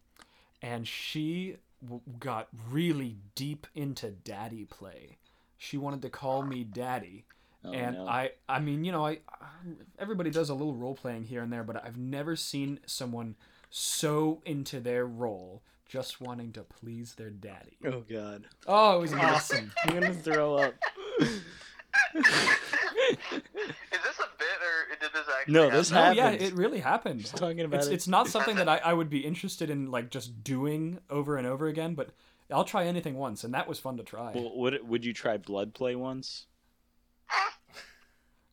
And she w- got really deep into daddy play. She wanted to call me daddy, Oh, and no. I I mean you know I everybody does a little role playing here and there, but I've never seen someone so into their role just wanting to please their daddy. Oh God, Oh, it was awesome. [LAUGHS] I'm gonna throw up. [LAUGHS] Is this a bit or did this actually? No, happen? this Oh yeah, it really happened. Just talking about It's it. it's not something that I, I would be interested in like just doing over and over again, but I'll try anything once, and that was fun to try. Well, would would you try blood play once? [LAUGHS]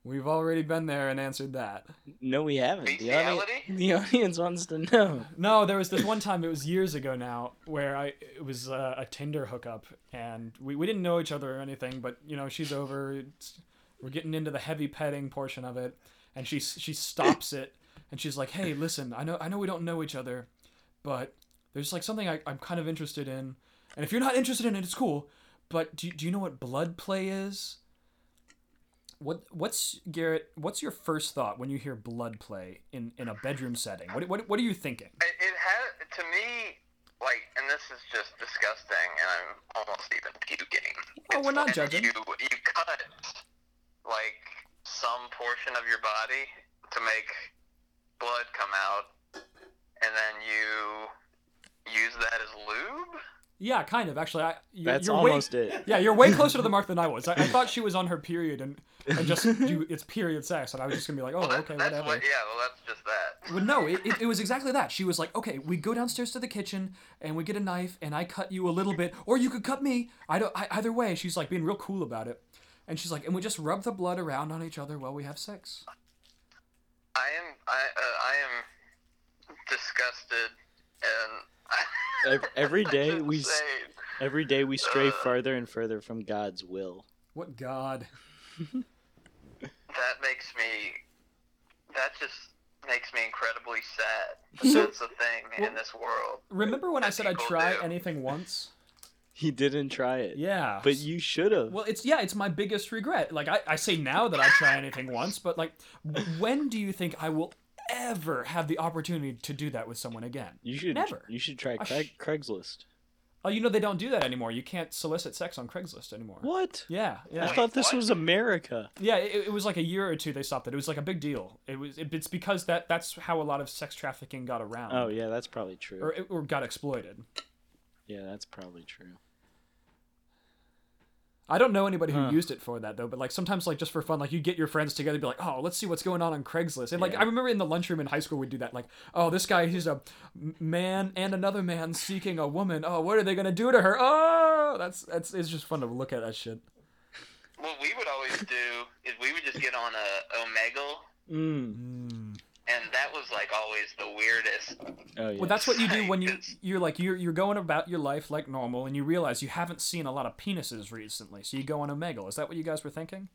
We've already been there and answered that. No, we haven't. The, audi- the audience wants to know. No, there was this one time. It was years ago now, where I it was uh, a Tinder hookup, and we, we didn't know each other or anything. But you know, she's over. It's, we're getting into the heavy petting portion of it, and she she stops it, and she's like, "Hey, listen, I know I know we don't know each other, but there's like something I, I'm kind of interested in, and if you're not interested in it, it's cool. But do, do you know what blood play is?" What what's Garrett? What's your first thought when you hear blood play in, in a bedroom setting? What, what what are you thinking? It, it had to me like, and this is just disgusting, and I'm almost even puking. Oh, It's we're not when judging. You you cut like some portion of your body to make blood come out, and then you use that as lube. Yeah, kind of. Actually, I you're, That's you're almost way, it. [LAUGHS] Yeah, you're way [LAUGHS] closer to the mark than I was. I, I thought she was on her period and, and just [LAUGHS] do it's period sex, and I was just gonna be like, oh, Well, okay, that's whatever. what. Yeah, well, that's just that. Well, no, it, it, it was exactly that. She was like, okay, we go downstairs to the kitchen and we get a knife and I cut you a little bit, or you could cut me. I don't. I, either way, she's like being real cool about it, and she's like, and we just rub the blood around on each other while we have sex. I am. I. Uh, I am disgusted, and [LAUGHS] Ev- every day we insane. Every day we stray uh. farther and further from God's will. What God? that makes me that just makes me incredibly sad [LAUGHS] So- that's the thing in this world Remember when I said I'd try do. anything once? [LAUGHS] He didn't try it. Yeah. But you should have. Well, it's yeah, it's my biggest regret. Like I, I say now that I try anything once, but like, when do you think I will ever have the opportunity to do that with someone again? you should never. You should try I Craig, sh- Craigslist. Oh, you know they don't do that anymore. You can't solicit sex on Craigslist anymore. What? Yeah, I thought this what? was America. yeah. It, it was like a year or two they stopped it. It was like a big deal. It was. It, it's because that that's how a lot of sex trafficking got around. Oh yeah, that's probably true. Or, or got exploited. yeah, that's probably true. I don't know anybody who Huh. used it for that though, but like sometimes like just for fun, like you get your friends together, be like, oh, let's see what's going on on Craigslist, and like Yeah. I remember in the lunchroom in high school we'd do that, like, oh, this guy he's a man and another man seeking a woman. Oh, what are they gonna do to her? Oh, that's that's it's just fun to look at that shit. what we would always do is we would just get on a omegle Mm. And that was like always the weirdest Oh yeah. Well, that's what you do when you It's- you're like you're you're going about your life like normal, and you realize you haven't seen a lot of penises recently, so you go on Omegle. Is that what you guys were thinking?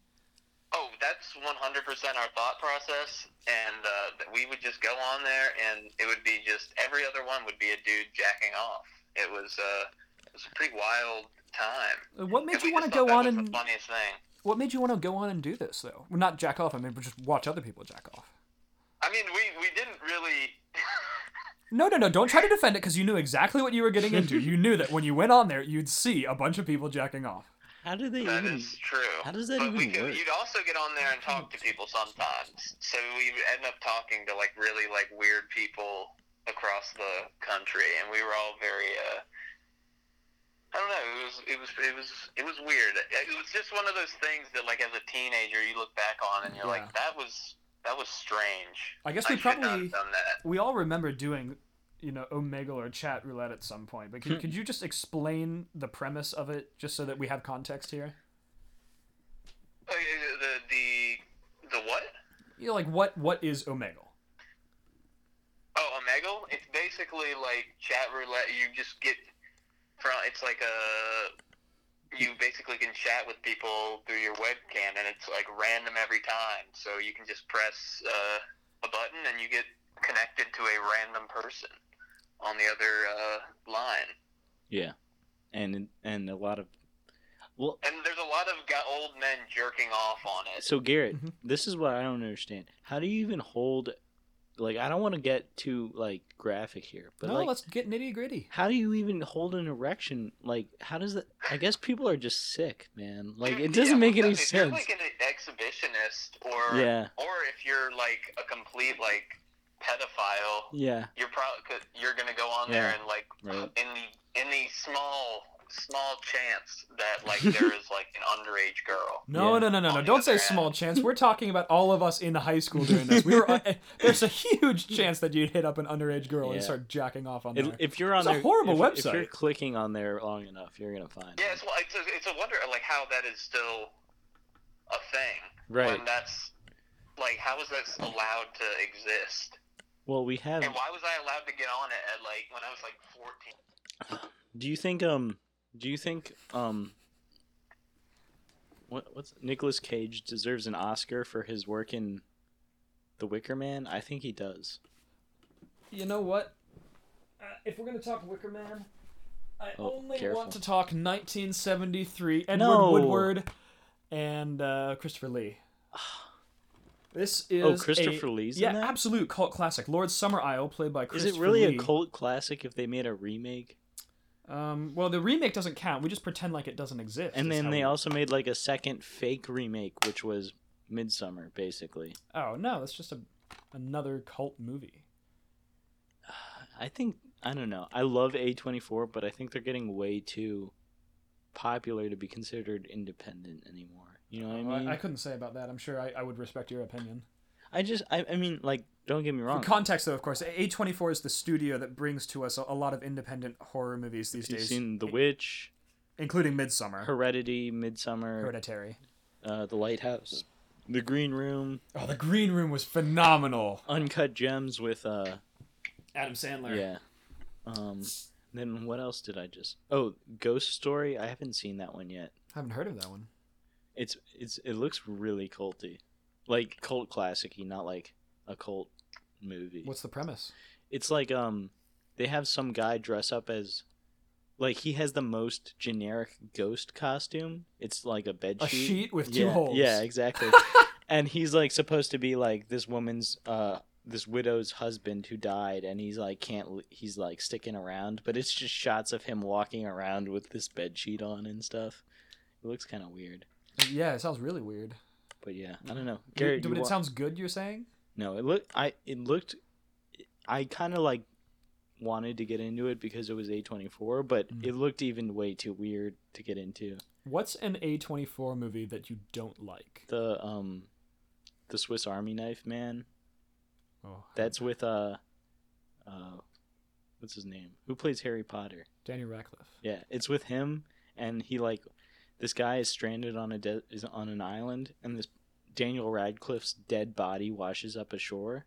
oh that's 100% our thought process and uh, we would just go on there and it would be just every other one would be a dude jacking off it was uh it was a pretty wild time Uh, What made And you want to go on and the funniest thing what made you want to go on and do this though? Well, not jack off. I mean, but just watch other people jack off. I mean, we, we didn't really. [LAUGHS] No, no, no! Don't try to defend it because you knew exactly what you were getting into. you knew that when you went on there, you'd see a bunch of people jacking off. How do they That even? is true. how does that but we even could, work? You'd also get on there and talk to people sometimes. So we end up talking to like really like weird people across the country, and we were all very. uh I don't know. It was it was it was it was weird. It was just one of those things that like as a teenager you look back on and you're Yeah. like that was that was strange. I guess we should not probably have done that. we all remember doing, you know, Omegle or chat roulette at some point. But could, could you just explain the premise of it, just so that we have context here? Uh, the the the what? You know, like what what is Omegle? Oh, Omegle? It's basically like chat roulette. You just get from. It's like a. You basically can chat with people through your webcam, and it's like random every time. So you can just press uh, a button, and you get connected to a random person on the other uh, line. Yeah, and and a lot of. Well, And there's a lot of gu old men jerking off on it. so Garrett, Mhm. this is what I don't understand. How do you even hold? Like, I don't want to get too like graphic here, but no, like, let's get nitty gritty. how do you even hold an erection? Like, how does that? I guess people are just sick, man. Like, it [LAUGHS] doesn't make well, any if sense. you're like an exhibitionist, or Yeah. or if you're like a complete like pedophile, Yeah. you're probably you're gonna go on there and like Right. in the in the small small chance that like [LAUGHS] there is like an underage girl. No, Yeah. no, no, no, no! Don't say other hand- small chance. We're talking about all of us in high school doing this. We were. uh, [LAUGHS] there's a huge chance that you'd hit up an underage girl and start jacking off on It, there. if you're on It's a horrible if, If you're clicking on there long enough, you're gonna find. Yeah, it's well, it's a, it's a wonder like how that is still a thing Right. when that's like how is that allowed to exist? Well, we have. And why was I allowed to get on it at like when I was like 14? Do you think um? Do you think um? What what's Nicolas Cage deserves an Oscar for his work in The Wicker Man? I think he does. You know what? Uh, if we're gonna talk Wicker Man, I Oh, only careful. want to talk 1973 Edward No. Woodward and uh, Christopher Lee. [SIGHS] This is Oh, Christopher a, Lee's in yeah, absolute cult classic. Lord Summerisle, played by Christopher. Is it really a cult classic if they made a remake? Um, well, the remake doesn't count. We just pretend like it doesn't exist. And then they we- also made like a second fake remake, which was Midsummer, basically. Oh no, that's just a another cult movie. [SIGHS] I think I don't know. I love A24, but I think they're getting way too popular to be considered independent anymore. You know what I Well, mean? I, couldn't say about that. I'm sure I, I would respect your opinion. I just, I, I mean, like, don't get me For wrong. context, though, of course, A24 is the studio that brings to us a, a lot of independent horror movies these You've days, seen The Witch, including Midsummer, Heredity, Midsummer, Hereditary. uh, The Lighthouse, The Green Room, Oh, The Green Room was phenomenal. Uncut Gems with, uh, Adam Sandler. yeah. Um, then what else did I just? Oh, Ghost Story. I haven't seen that one yet. I haven't heard of that one. It's it's it looks really culty, like cult classicy, not like a cult movie. What's the premise? It's like um, they have some guy dress up as, like he has the most generic ghost costume. It's like a bed A sheet. sheet with two yeah, holes. Yeah, exactly. [LAUGHS] and he's like supposed to be like this woman's uh this widow's husband who died and he's like can't he's like sticking around but it's just shots of him walking around with this bed sheet on and stuff it looks kind of weird Yeah, it sounds really weird. but yeah i don't know Garrett, but it wa- sounds good. You're saying? No it looked i it looked i kind of like wanted to get into it because it was a24 but Mm. it looked even way too weird to get into What's an A24 movie that you don't like? the um the swiss army knife man Oh, That's with uh, uh, what's his name? Who plays Harry Potter? Daniel Radcliffe. Yeah, it's with him, and he like, this guy is stranded on a de- is on an island, and this Daniel Radcliffe's dead body washes up ashore,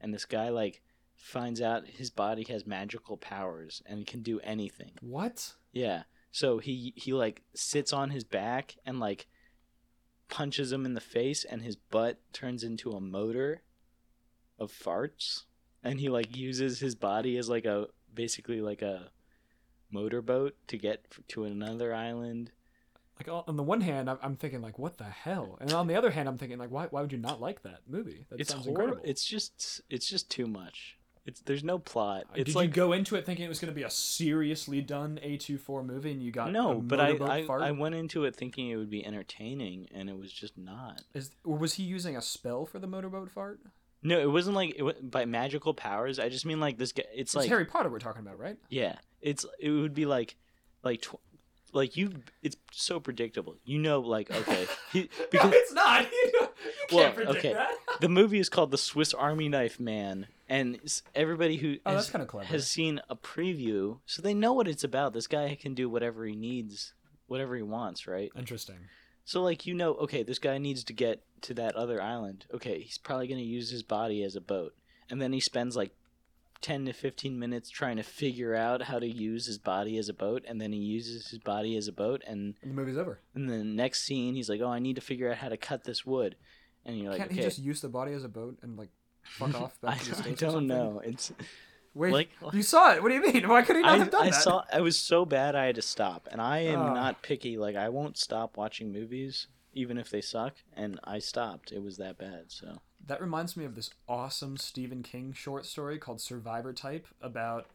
and this guy like finds out his body has magical powers and can do anything. What? Yeah, so he he like sits on his back and like punches him in the face, and his butt turns into a motor of farts, and he like uses his body as like a basically like a motorboat to get to another island. Like on the one hand, I'm, thinking like, what the hell? And on the other hand, I'm thinking like, why, why would you not like that movie? That it's sounds horrible. incredible. It's just it's just too much. It's there's no plot. Uh, It's Did like you go into it thinking it was going to be a seriously done A24 movie, and you got no, but I I? I went into it thinking it would be entertaining, and it was just not. Is or was he using a spell for the motorboat fart? No, it wasn't like it by magical powers. I just mean like this guy. It's It's like Harry Potter we're talking about, right? yeah, it's it would be like like tw- like you. It's so predictable. You know, like [LAUGHS] okay, he, because no, it's not. [LAUGHS] you can't Well, predict okay. that. the movie is called The Swiss Army Knife Man, and everybody who Oh, has, that's kinda clever. has seen a preview, so they know what it's about. This guy can do whatever he needs, whatever he wants, right? Interesting. So like you know, okay, this guy needs to get to that other island. Okay, he's probably gonna use his body as a boat, and then he spends like ten to fifteen minutes trying to figure out how to use his body as a boat, and then he uses his body as a boat, and And the movie's over. and the next scene he's like, oh, I need to figure out how to cut this wood, and you're like, Can't okay, he just use the body as a boat and like fuck [LAUGHS] off I, back to the [LAUGHS] I don't know. It's Wait, Like- you saw it. What do you mean? Why could he not I, have done I that? saw I was so bad I had to stop, and I am Ah. not picky. Like I won't stop watching movies even if they suck, and I stopped. It was that bad. So That reminds me of this awesome Stephen King short story called Survivor Type about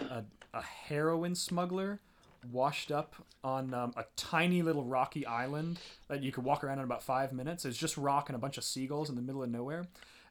a, a heroin smuggler washed up on um, a tiny little rocky island that you could walk around in about five minutes. It's just rock and a bunch of seagulls in the middle of nowhere.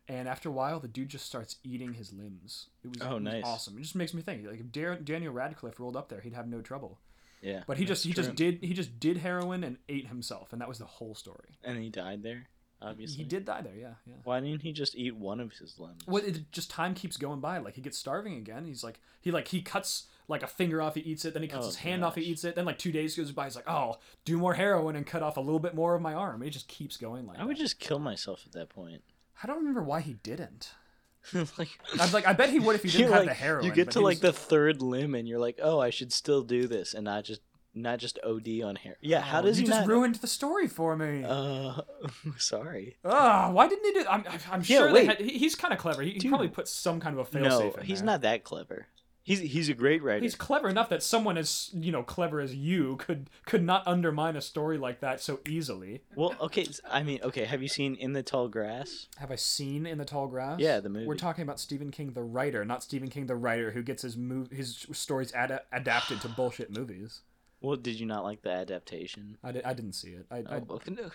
and after a while, the dude just starts eating his limbs. It was, Oh, it was nice. awesome. It just makes me think like if Dar- Daniel Radcliffe rolled up there, he'd have no trouble. Yeah. But he just he just did he just did heroin and ate himself, and that was the whole story. And he died there, obviously. He did die there, yeah, yeah. Why didn't he just eat one of his limbs? Well, it just time keeps going by. Like he gets starving again. He's like he like he cuts like a finger off, he eats it. Then he cuts Oh, his hand off, he eats it. Then like two days goes by. He's like, oh, do more heroin and cut off a little bit more of my arm. It just keeps going like. I would that. just kill myself at that point. I don't remember why he didn't. [LAUGHS] like, I'm like, I bet he would if he [LAUGHS] didn't have like, the heroin. You get to like was- the third limb, and you're like, oh, I should still do this, and not just not just OD on hair. Yeah, how Oh, does you he just not? ruined the story for me? Uh, [LAUGHS] sorry. Ah, why didn't he do? I'm, I'm Yeah, sure wait. had, he's kind of clever. He, Dude. probably put some kind of a failsafe. No, he's there. not that clever. He's he's a great writer. He's clever enough that someone as you know clever as you could could not undermine a story like that so easily. Well, okay. I mean, okay. Have you seen In the Tall Grass? Have I seen in the tall grass? Yeah, the movie. We're talking about Stephen King, the writer, not Stephen King, the writer who gets his mov- his stories ad- adapted to bullshit movies. Well, did you not like the adaptation? I, di- I didn't see it. I, I, Oh, okay, no.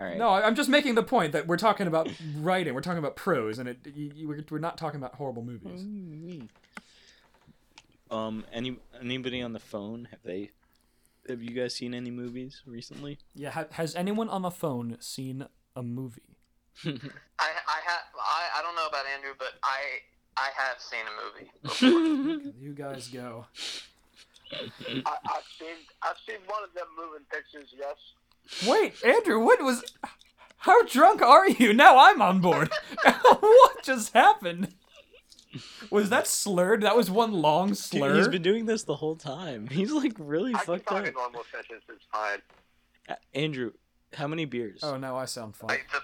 All right. no, I- I'm just making the point that we're talking about [LAUGHS] writing. We're talking about prose, and it, you, you, we're- we're not talking about horrible movies. Um, any anybody on the phone? Have they? Have you guys seen any movies recently? Yeah, ha- has anyone on the phone seen a movie? [LAUGHS] I I have I, I don't know about Andrew, but I I have seen a movie. [LAUGHS] You guys go. I, I've seen I've seen one of them moving pictures. Yes. Wait, Andrew, what was? How drunk are you? Now I'm on board. [LAUGHS] what just happened? Was that slurred? That was one long Dude, slur. he's been doing this the whole time. He's like really I can fucked talk up. in normal sentence. It's fine. Uh, Andrew, how many beers? Oh, now I sound fine. Like the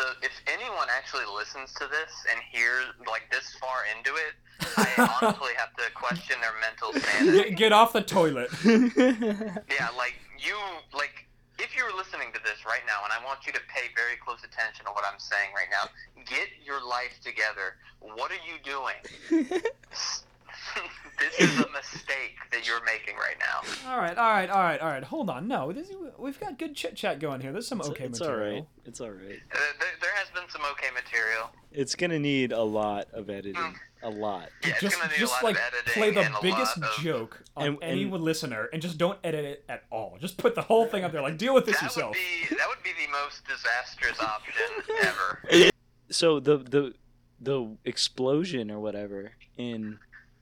the if anyone actually listens to this and hears like this far into it, I [LAUGHS] honestly have to question their mental sanity. Get, get off the toilet. [LAUGHS] Yeah, like you like if you're listening to this right now, and I want you to pay very close attention to what I'm saying right now, get your life together. What are you doing? [LAUGHS] [LAUGHS] this is a mistake that you're making right now. All right, all right, all right, all right. Hold on. No, this, we've got good chit chat going here. There's some it's, okay it's all material. right. It's all right. Uh, there, there has been some okay material. It's gonna need a lot of editing. Mm. A lot. Yeah, it's Just, gonna a just lot like of play the biggest lot of, joke on And- any and- listener, and just don't edit it at all. Just put the whole thing up there. Like deal with this That would yourself. be that would be the most disastrous option ever. [LAUGHS] So the the the explosion or whatever in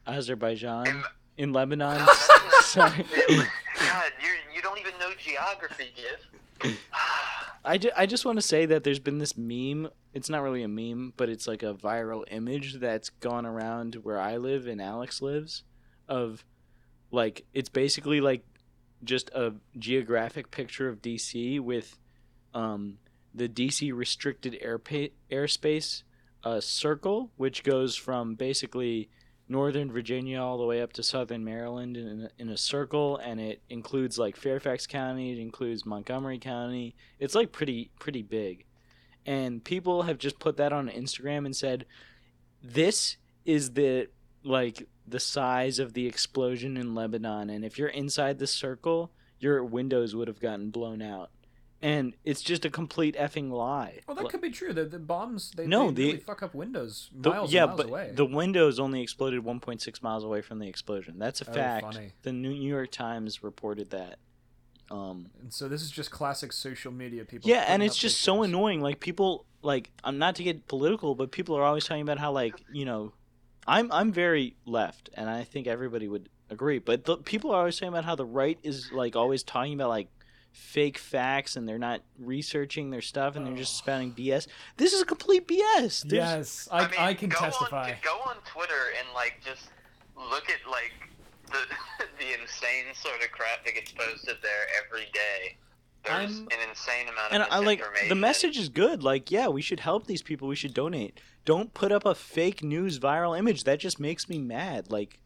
Azerbaijan In- in Lebanon. [LAUGHS] [LAUGHS] Sorry. God, you you don't even know geography, Giff. I, ju- I just want to say that there's been this meme. It's not really a meme, but it's like a viral image that's gone around where I live and Alex lives of like it's basically like just a geographic picture of DC with um the DC restricted air airspace uh, circle which goes from basically northern Virginia all the way up to southern Maryland in a, in a circle and it includes like Fairfax County, it includes Montgomery County. It's like pretty pretty big. And people have just put that on Instagram and said this is the like the size of the explosion in Lebanon and if you're inside the circle, your windows would have gotten blown out. And it's just a complete effing lie. Well, that could be true. The, the bombs they, No, they the- really fuck up windows The- miles yeah, and miles but away. the windows only exploded 1.6 miles away from the explosion. That's a Oh, fact. funny. The New York Times reported that. Um, And so this is just classic social media people. yeah, and it's just so annoying. Like people, like I'm not to get political, but people are always talking about how like you know, I'm I'm very left, and I think everybody would agree. But the, people are always talking about how the right is like always talking about like fake facts and they're not researching their stuff and they're just spouting BS. This is a complete BS. There's- Yes, I, I, mean, can go testify. On, go on Twitter and like just look at like the [LAUGHS] the insane sort of crap that gets posted there every day. There's I'm- an insane amount of and I like the message is good. Like, yeah, we should help these people. We should donate. Don't put up a fake news viral image. That just makes me mad. Like,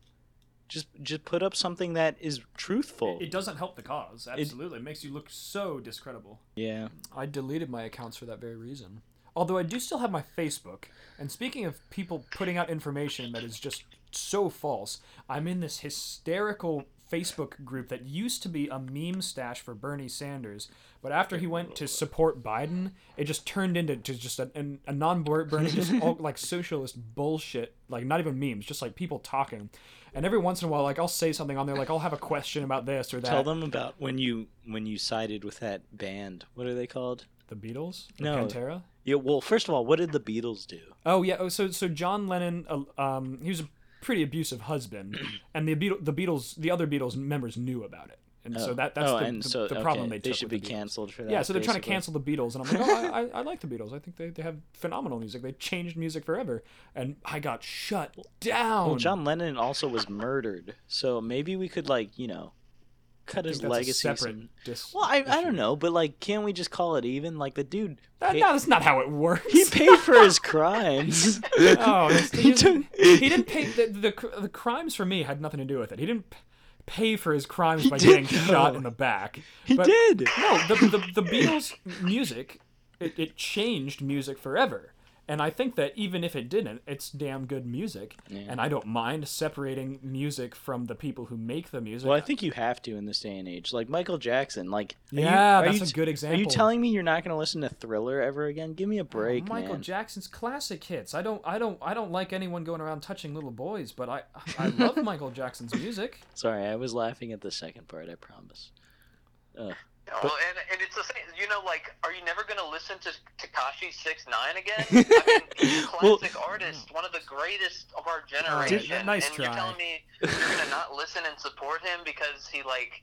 just just put up something that is truthful. It doesn't help the cause. Absolutely, it makes you look so discredible. yeah. I deleted my accounts for that very reason. Although I do still have my Facebook. And speaking of people putting out information that is just so false, I'm in this hysterical Facebook group that used to be a meme stash for Bernie Sanders, but after he went to support Biden, it just turned into to just a, a non-Bernie, just [LAUGHS] all like socialist bullshit, like not even memes, just like people talking. And every once in a while, like I'll say something on there, like I'll have a question about this or that. Tell them about when you when you sided with that band. What are they called? the Beatles, Or No. Pantera. Yeah. Well, first of all, what did the Beatles do? Oh yeah. Oh, so so John Lennon, uh, um, he was a pretty abusive husband, [CLEARS THROAT] and the Beatles, the Beatles, the other Beatles members knew about it, and so oh. that that's oh, the, the, so the okay, problem they they took should be the canceled for that. Yeah, so they're trying to cancel the Beatles, and I'm like, oh, I, I, I like the Beatles. I think they, they have phenomenal music. They changed music forever, and I got shut down. Well, John Lennon also was murdered, so maybe we could like you know, cut his legacy. Well, I, I don't know, but like, can't we just call it even? Like the dude, uh, That, paid- no, that's not how it works. he paid for his [LAUGHS] crimes. Oh, he, [LAUGHS] He didn't, he didn't pay. The, the the crimes for me had nothing to do with it. He didn't pay for his crimes by did, getting shot in the back. He But- did. No, the, the, the Beatles music, it, it changed music forever. And I think that even if it didn't, it's damn good music. And I don't mind separating music from the people who make the music. Well, I think you have to in this day and age. Like Michael Jackson, like are you- Yeah, that's you a good example. Are you telling me you're not going to listen to Thriller ever again? Give me a oh, break, Michael man. Jackson's classic hits. I don't, I don't, I don't like anyone going around touching little boys, but I, I love [LAUGHS] Michael Jackson's music. Sorry, I was laughing at the second part. I promise. Ugh. And, and it's the same. You know, like, are you never gonna listen to Tekashi Six Nine again? I [LAUGHS] mean, he's a Well- classic artist, one of the greatest of our generation. Did, nice and you're telling me [LAUGHS] you're gonna not listen and support him because he like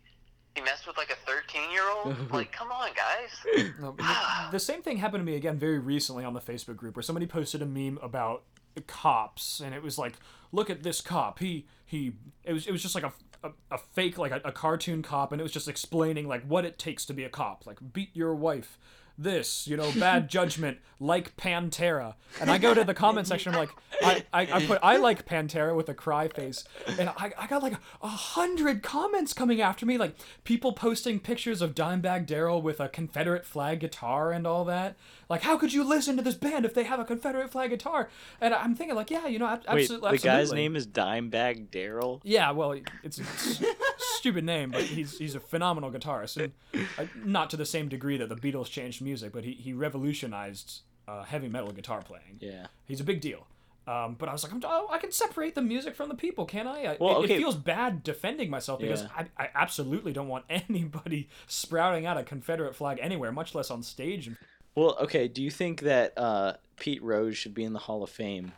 he messed with like a 13 year old? [LAUGHS] Like, come on, guys. No, the, [SIGHS] the same thing happened to me again very recently on the Facebook group where somebody posted a meme about cops and it was like, look at this cop. He he. It was it was just like a. A, a fake like a, a cartoon cop and it was just explaining like what it takes to be a cop. Like beat your wife this you know bad [LAUGHS] judgment like pantera. And i go to the comment section i'm like i i, I put i like pantera with a cry face. And i, I got like a hundred comments coming after me like people posting pictures of Dimebag Darrell with a confederate flag guitar and all that. Like how could you listen to this band if they have a confederate flag guitar? And i'm thinking like yeah you know ab- Wait, absolutely the guy's name is Dimebag Darrell. yeah, well, it's a s- [LAUGHS] stupid name, but he's he's a phenomenal guitarist, and uh, not to the same degree that the Beatles changed music, but he he revolutionized uh, heavy metal guitar playing. Yeah. He's a big deal. Um, but I was like, I'm, oh, I can separate the music from the people, can I? I Well, it, okay. it feels bad defending myself because Yeah. I, I absolutely don't want [LAUGHS] anybody sprouting out a Confederate flag anywhere, much less on stage. Well, okay. Do you think that uh, Pete Rose should be in the Hall of Fame,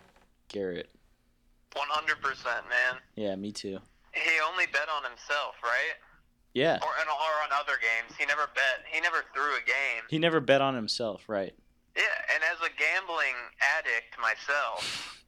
Garrett? 100 percent, man. Yeah, me too. He only bet on himself, right? Yeah. Or and or on other games. He never bet. He never threw a game. He never bet on himself, right? Yeah, and as a gambling addict myself,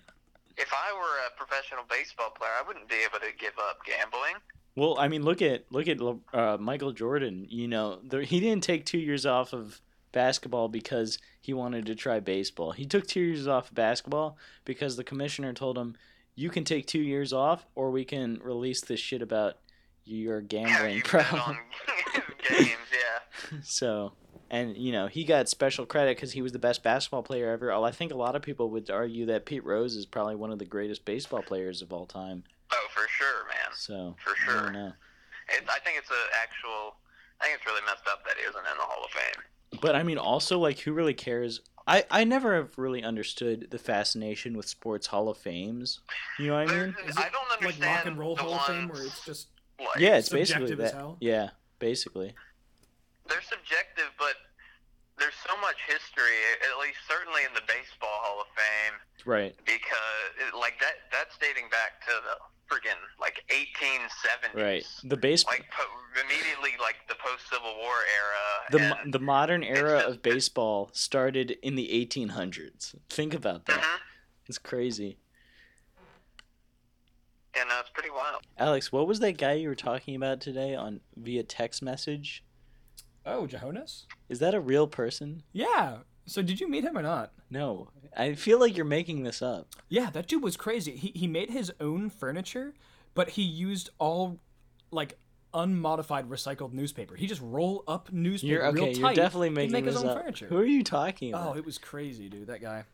if I were a professional baseball player, I wouldn't be able to give up gambling. Well, I mean, look at look at uh, Michael Jordan. You know, there, he didn't take two years off of basketball because he wanted to try baseball. He took two years off of basketball because the commissioner told him, "You can take two years off, or we can release this shit about your gambling you problem." [LAUGHS] [LAUGHS] games, yeah. so, and you know, he got special credit because he was the best basketball player ever. I think a lot of people would argue that Pete Rose is probably one of the greatest baseball players of all time. Oh, for sure, man. So, For I sure. It, I think it's a actual. I think it's really messed up that he isn't in the Hall of Fame. But I mean, also, like, who really cares? I, I never have really understood the fascination with sports Hall of Fames. You know what I mean? Is I it don't Like rock and roll the Hall of Fame, where it's just like, Yeah, it's basically that. Yeah, basically. they're subjective, but there's so much history. At least, certainly in the baseball Hall of Fame, Right. because like that that's dating back to the friggin' like 1870s. Right. The baseball. Like po- immediately, like the post Civil War era. the the modern era just- of baseball started in the 1800s. Think about that. Mhm. It's crazy. Yeah, no, it's pretty wild. Alex, what was that guy you were talking about today on via text message? Oh Jonas. Is that a real person? Yeah. So did you meet him or not? No. I feel like you're making this up. Yeah, that dude was crazy. He he made his own furniture, but he used all like unmodified recycled newspaper. He just roll up newspaper You're real okay. tight You're definitely making make his own up. furniture. Who are you talking about? Oh, it was crazy, dude. That guy.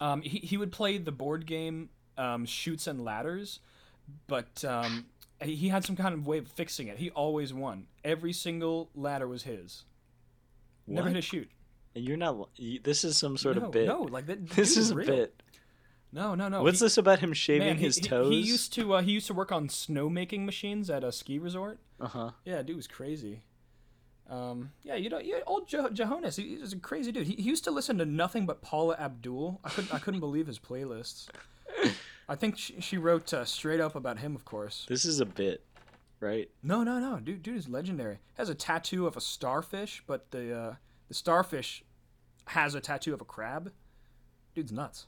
Um, he he would play the board game um, Chutes and Ladders, but um, he had some kind of way of fixing it. He always won. Every single ladder was his. Never hit a chute. And you're not. This is some sort no, of bit. No, like that. [LAUGHS] this is a bit. No, no, no. What's he, this about him shaving man, he- his he, toes? He, used to. Uh, he used to work on snow making machines at a ski resort. Uh huh. Yeah, dude was crazy. Um, yeah, you know, yeah, old Jo- Johannes, he, he was a crazy dude. He, he used to listen to nothing but Paula Abdul. I couldn't, I couldn't believe his playlists. I think she, she wrote uh, straight up about him, of course. This is a bit, right? No, no, no, dude, dude is legendary. Has a tattoo of a starfish, but the uh, the starfish has a tattoo of a crab. Dude's nuts.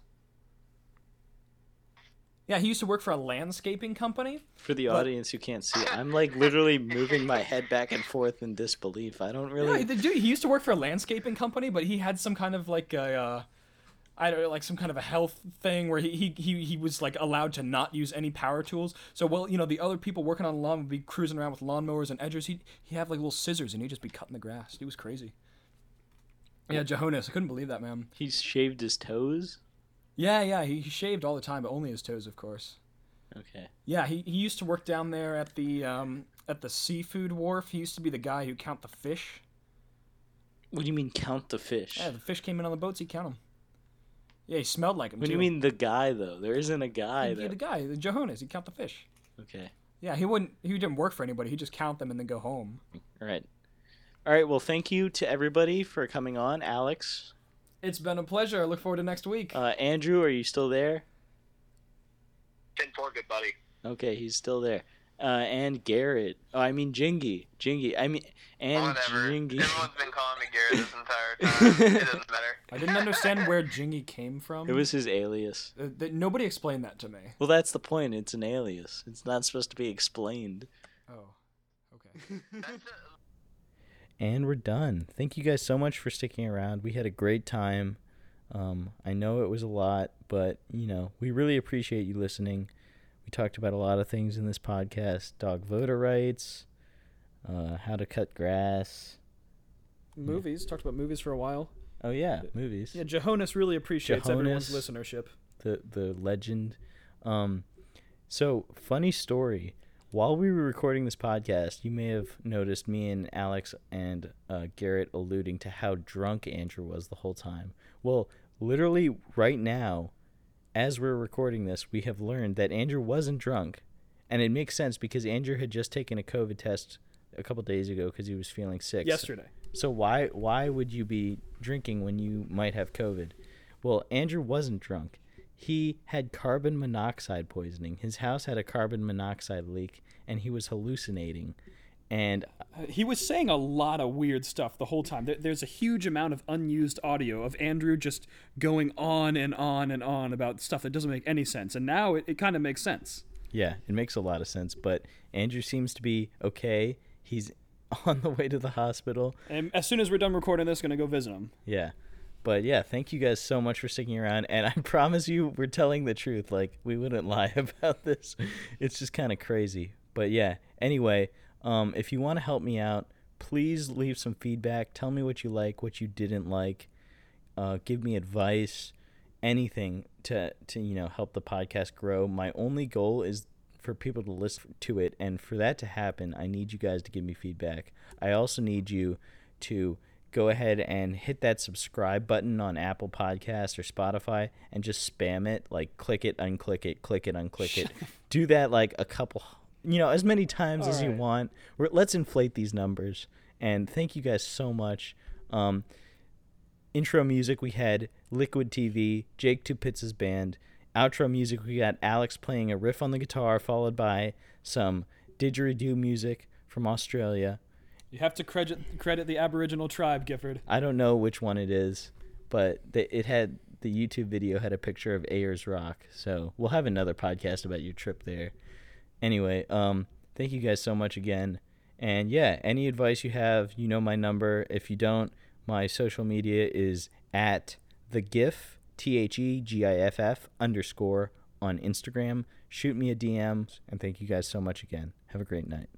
Yeah, he used to work for a landscaping company. For the But- audience who can't see, I'm like literally moving my head back and forth in disbelief. I don't Yeah, really. the dude, he used to work for a landscaping company, but he had some kind of like a, uh, I don't know, like some kind of a health thing where he, he he he was like allowed to not use any power tools. So well, you know, the other people working on the lawn would be cruising around with lawnmowers and edgers. He he have like little scissors and he'd just be cutting the grass. He was crazy. Yeah, Johannes, I couldn't believe that man. He shaved his toes. Yeah, yeah, he, he shaved all the time, but only his toes, of course. Okay. Yeah, he, he used to work down there at the um at the seafood wharf. He used to be the guy who count the fish. What do you mean count the fish? Yeah, the fish came in on the boats. He'd count them. Yeah, he smelled like him. what do you mean the guy though? There isn't a guy Yeah, there. the guy, the Johannes, he'd count the fish. Okay. Yeah, he wouldn't. He didn't work for anybody. He'd just count them and then go home. All right. All right. Well, thank you to everybody for coming on. Alex, It's been a pleasure. I look forward to next week. uh, Andrew, are you still there? Ten four, good buddy. Okay, he's still there. Uh, and Garrett. Oh, I mean Jingy. Jingy. I mean and Whatever. Jingy. Everyone's been calling me Garrett this entire [LAUGHS] time. it doesn't matter. [LAUGHS] I didn't understand where Jingy came from. It was his alias. Uh, th- nobody explained that to me. Well, that's the point. It's an alias. It's not supposed to be explained. Oh, okay. [LAUGHS] And we're done. Thank you guys so much for sticking around. We had a great time. Um, I know it was a lot, but you know, we really appreciate you listening. We talked about a lot of things in this podcast: dog voter rights, uh, how to cut grass. movies. Talked about movies for a while. Oh yeah, movies. Yeah, Johannes really appreciates everyone's listenership. the the legend. Um, so funny story. While we were recording this podcast, you may have noticed me and Alex and uh, Garrett alluding to how drunk Andrew was the whole time. Well, literally right now, as we're recording this, we have learned that Andrew wasn't drunk, and it makes sense because Andrew had just taken a COVID test a couple days ago because he was feeling sick. Yesterday. So why why would you be drinking when you might have COVID? Well, Andrew wasn't drunk. He had carbon monoxide poisoning. His house had a carbon monoxide leak and he was hallucinating. And he was saying a lot of weird stuff the whole time. There, there's a huge amount of unused audio of Andrew just going on and on and on about stuff that doesn't make any sense. And now it, it kind of makes sense. yeah, it makes a lot of sense, but Andrew seems to be okay. He's [LAUGHS] on the way to the hospital. And as soon as we're done recording this, gonna go visit him. Yeah. But yeah, thank you guys so much for sticking around. And I [LAUGHS] promise you, we're telling the truth. Like, we wouldn't [LAUGHS] lie about this. It's just kind of crazy. But yeah, anyway, um, if you want to help me out, please leave some feedback. Tell me what you like, what you didn't like. Uh, give me advice, anything to, to, you know, help the podcast grow. My only goal is for people to listen to it. And for that to happen, I need you guys to give me feedback. I also need you to go ahead and hit that subscribe button on Apple Podcasts or Spotify and just spam it. Like click it, unclick it, click it, unclick it. [LAUGHS] Do that like a couple, you know, as many times as you want. We're, let's inflate these numbers. And thank you guys so much. Um, intro music we had Liquid TV, Jake Two Pizzas band. Outro music we got Alex playing a riff on the guitar, followed by some didgeridoo music from Australia. You have to credit credit the Aboriginal tribe, Gifford. I don't know which one it is, but it had the YouTube video had a picture of Ayers Rock. So we'll have another podcast about your trip there. Anyway, um, thank you guys so much again. And yeah, any advice you have, you know my number. If you don't, my social media is at the Giff T H E G I F F underscore on Instagram. Shoot me a DM, and thank you guys so much again. Have a great night.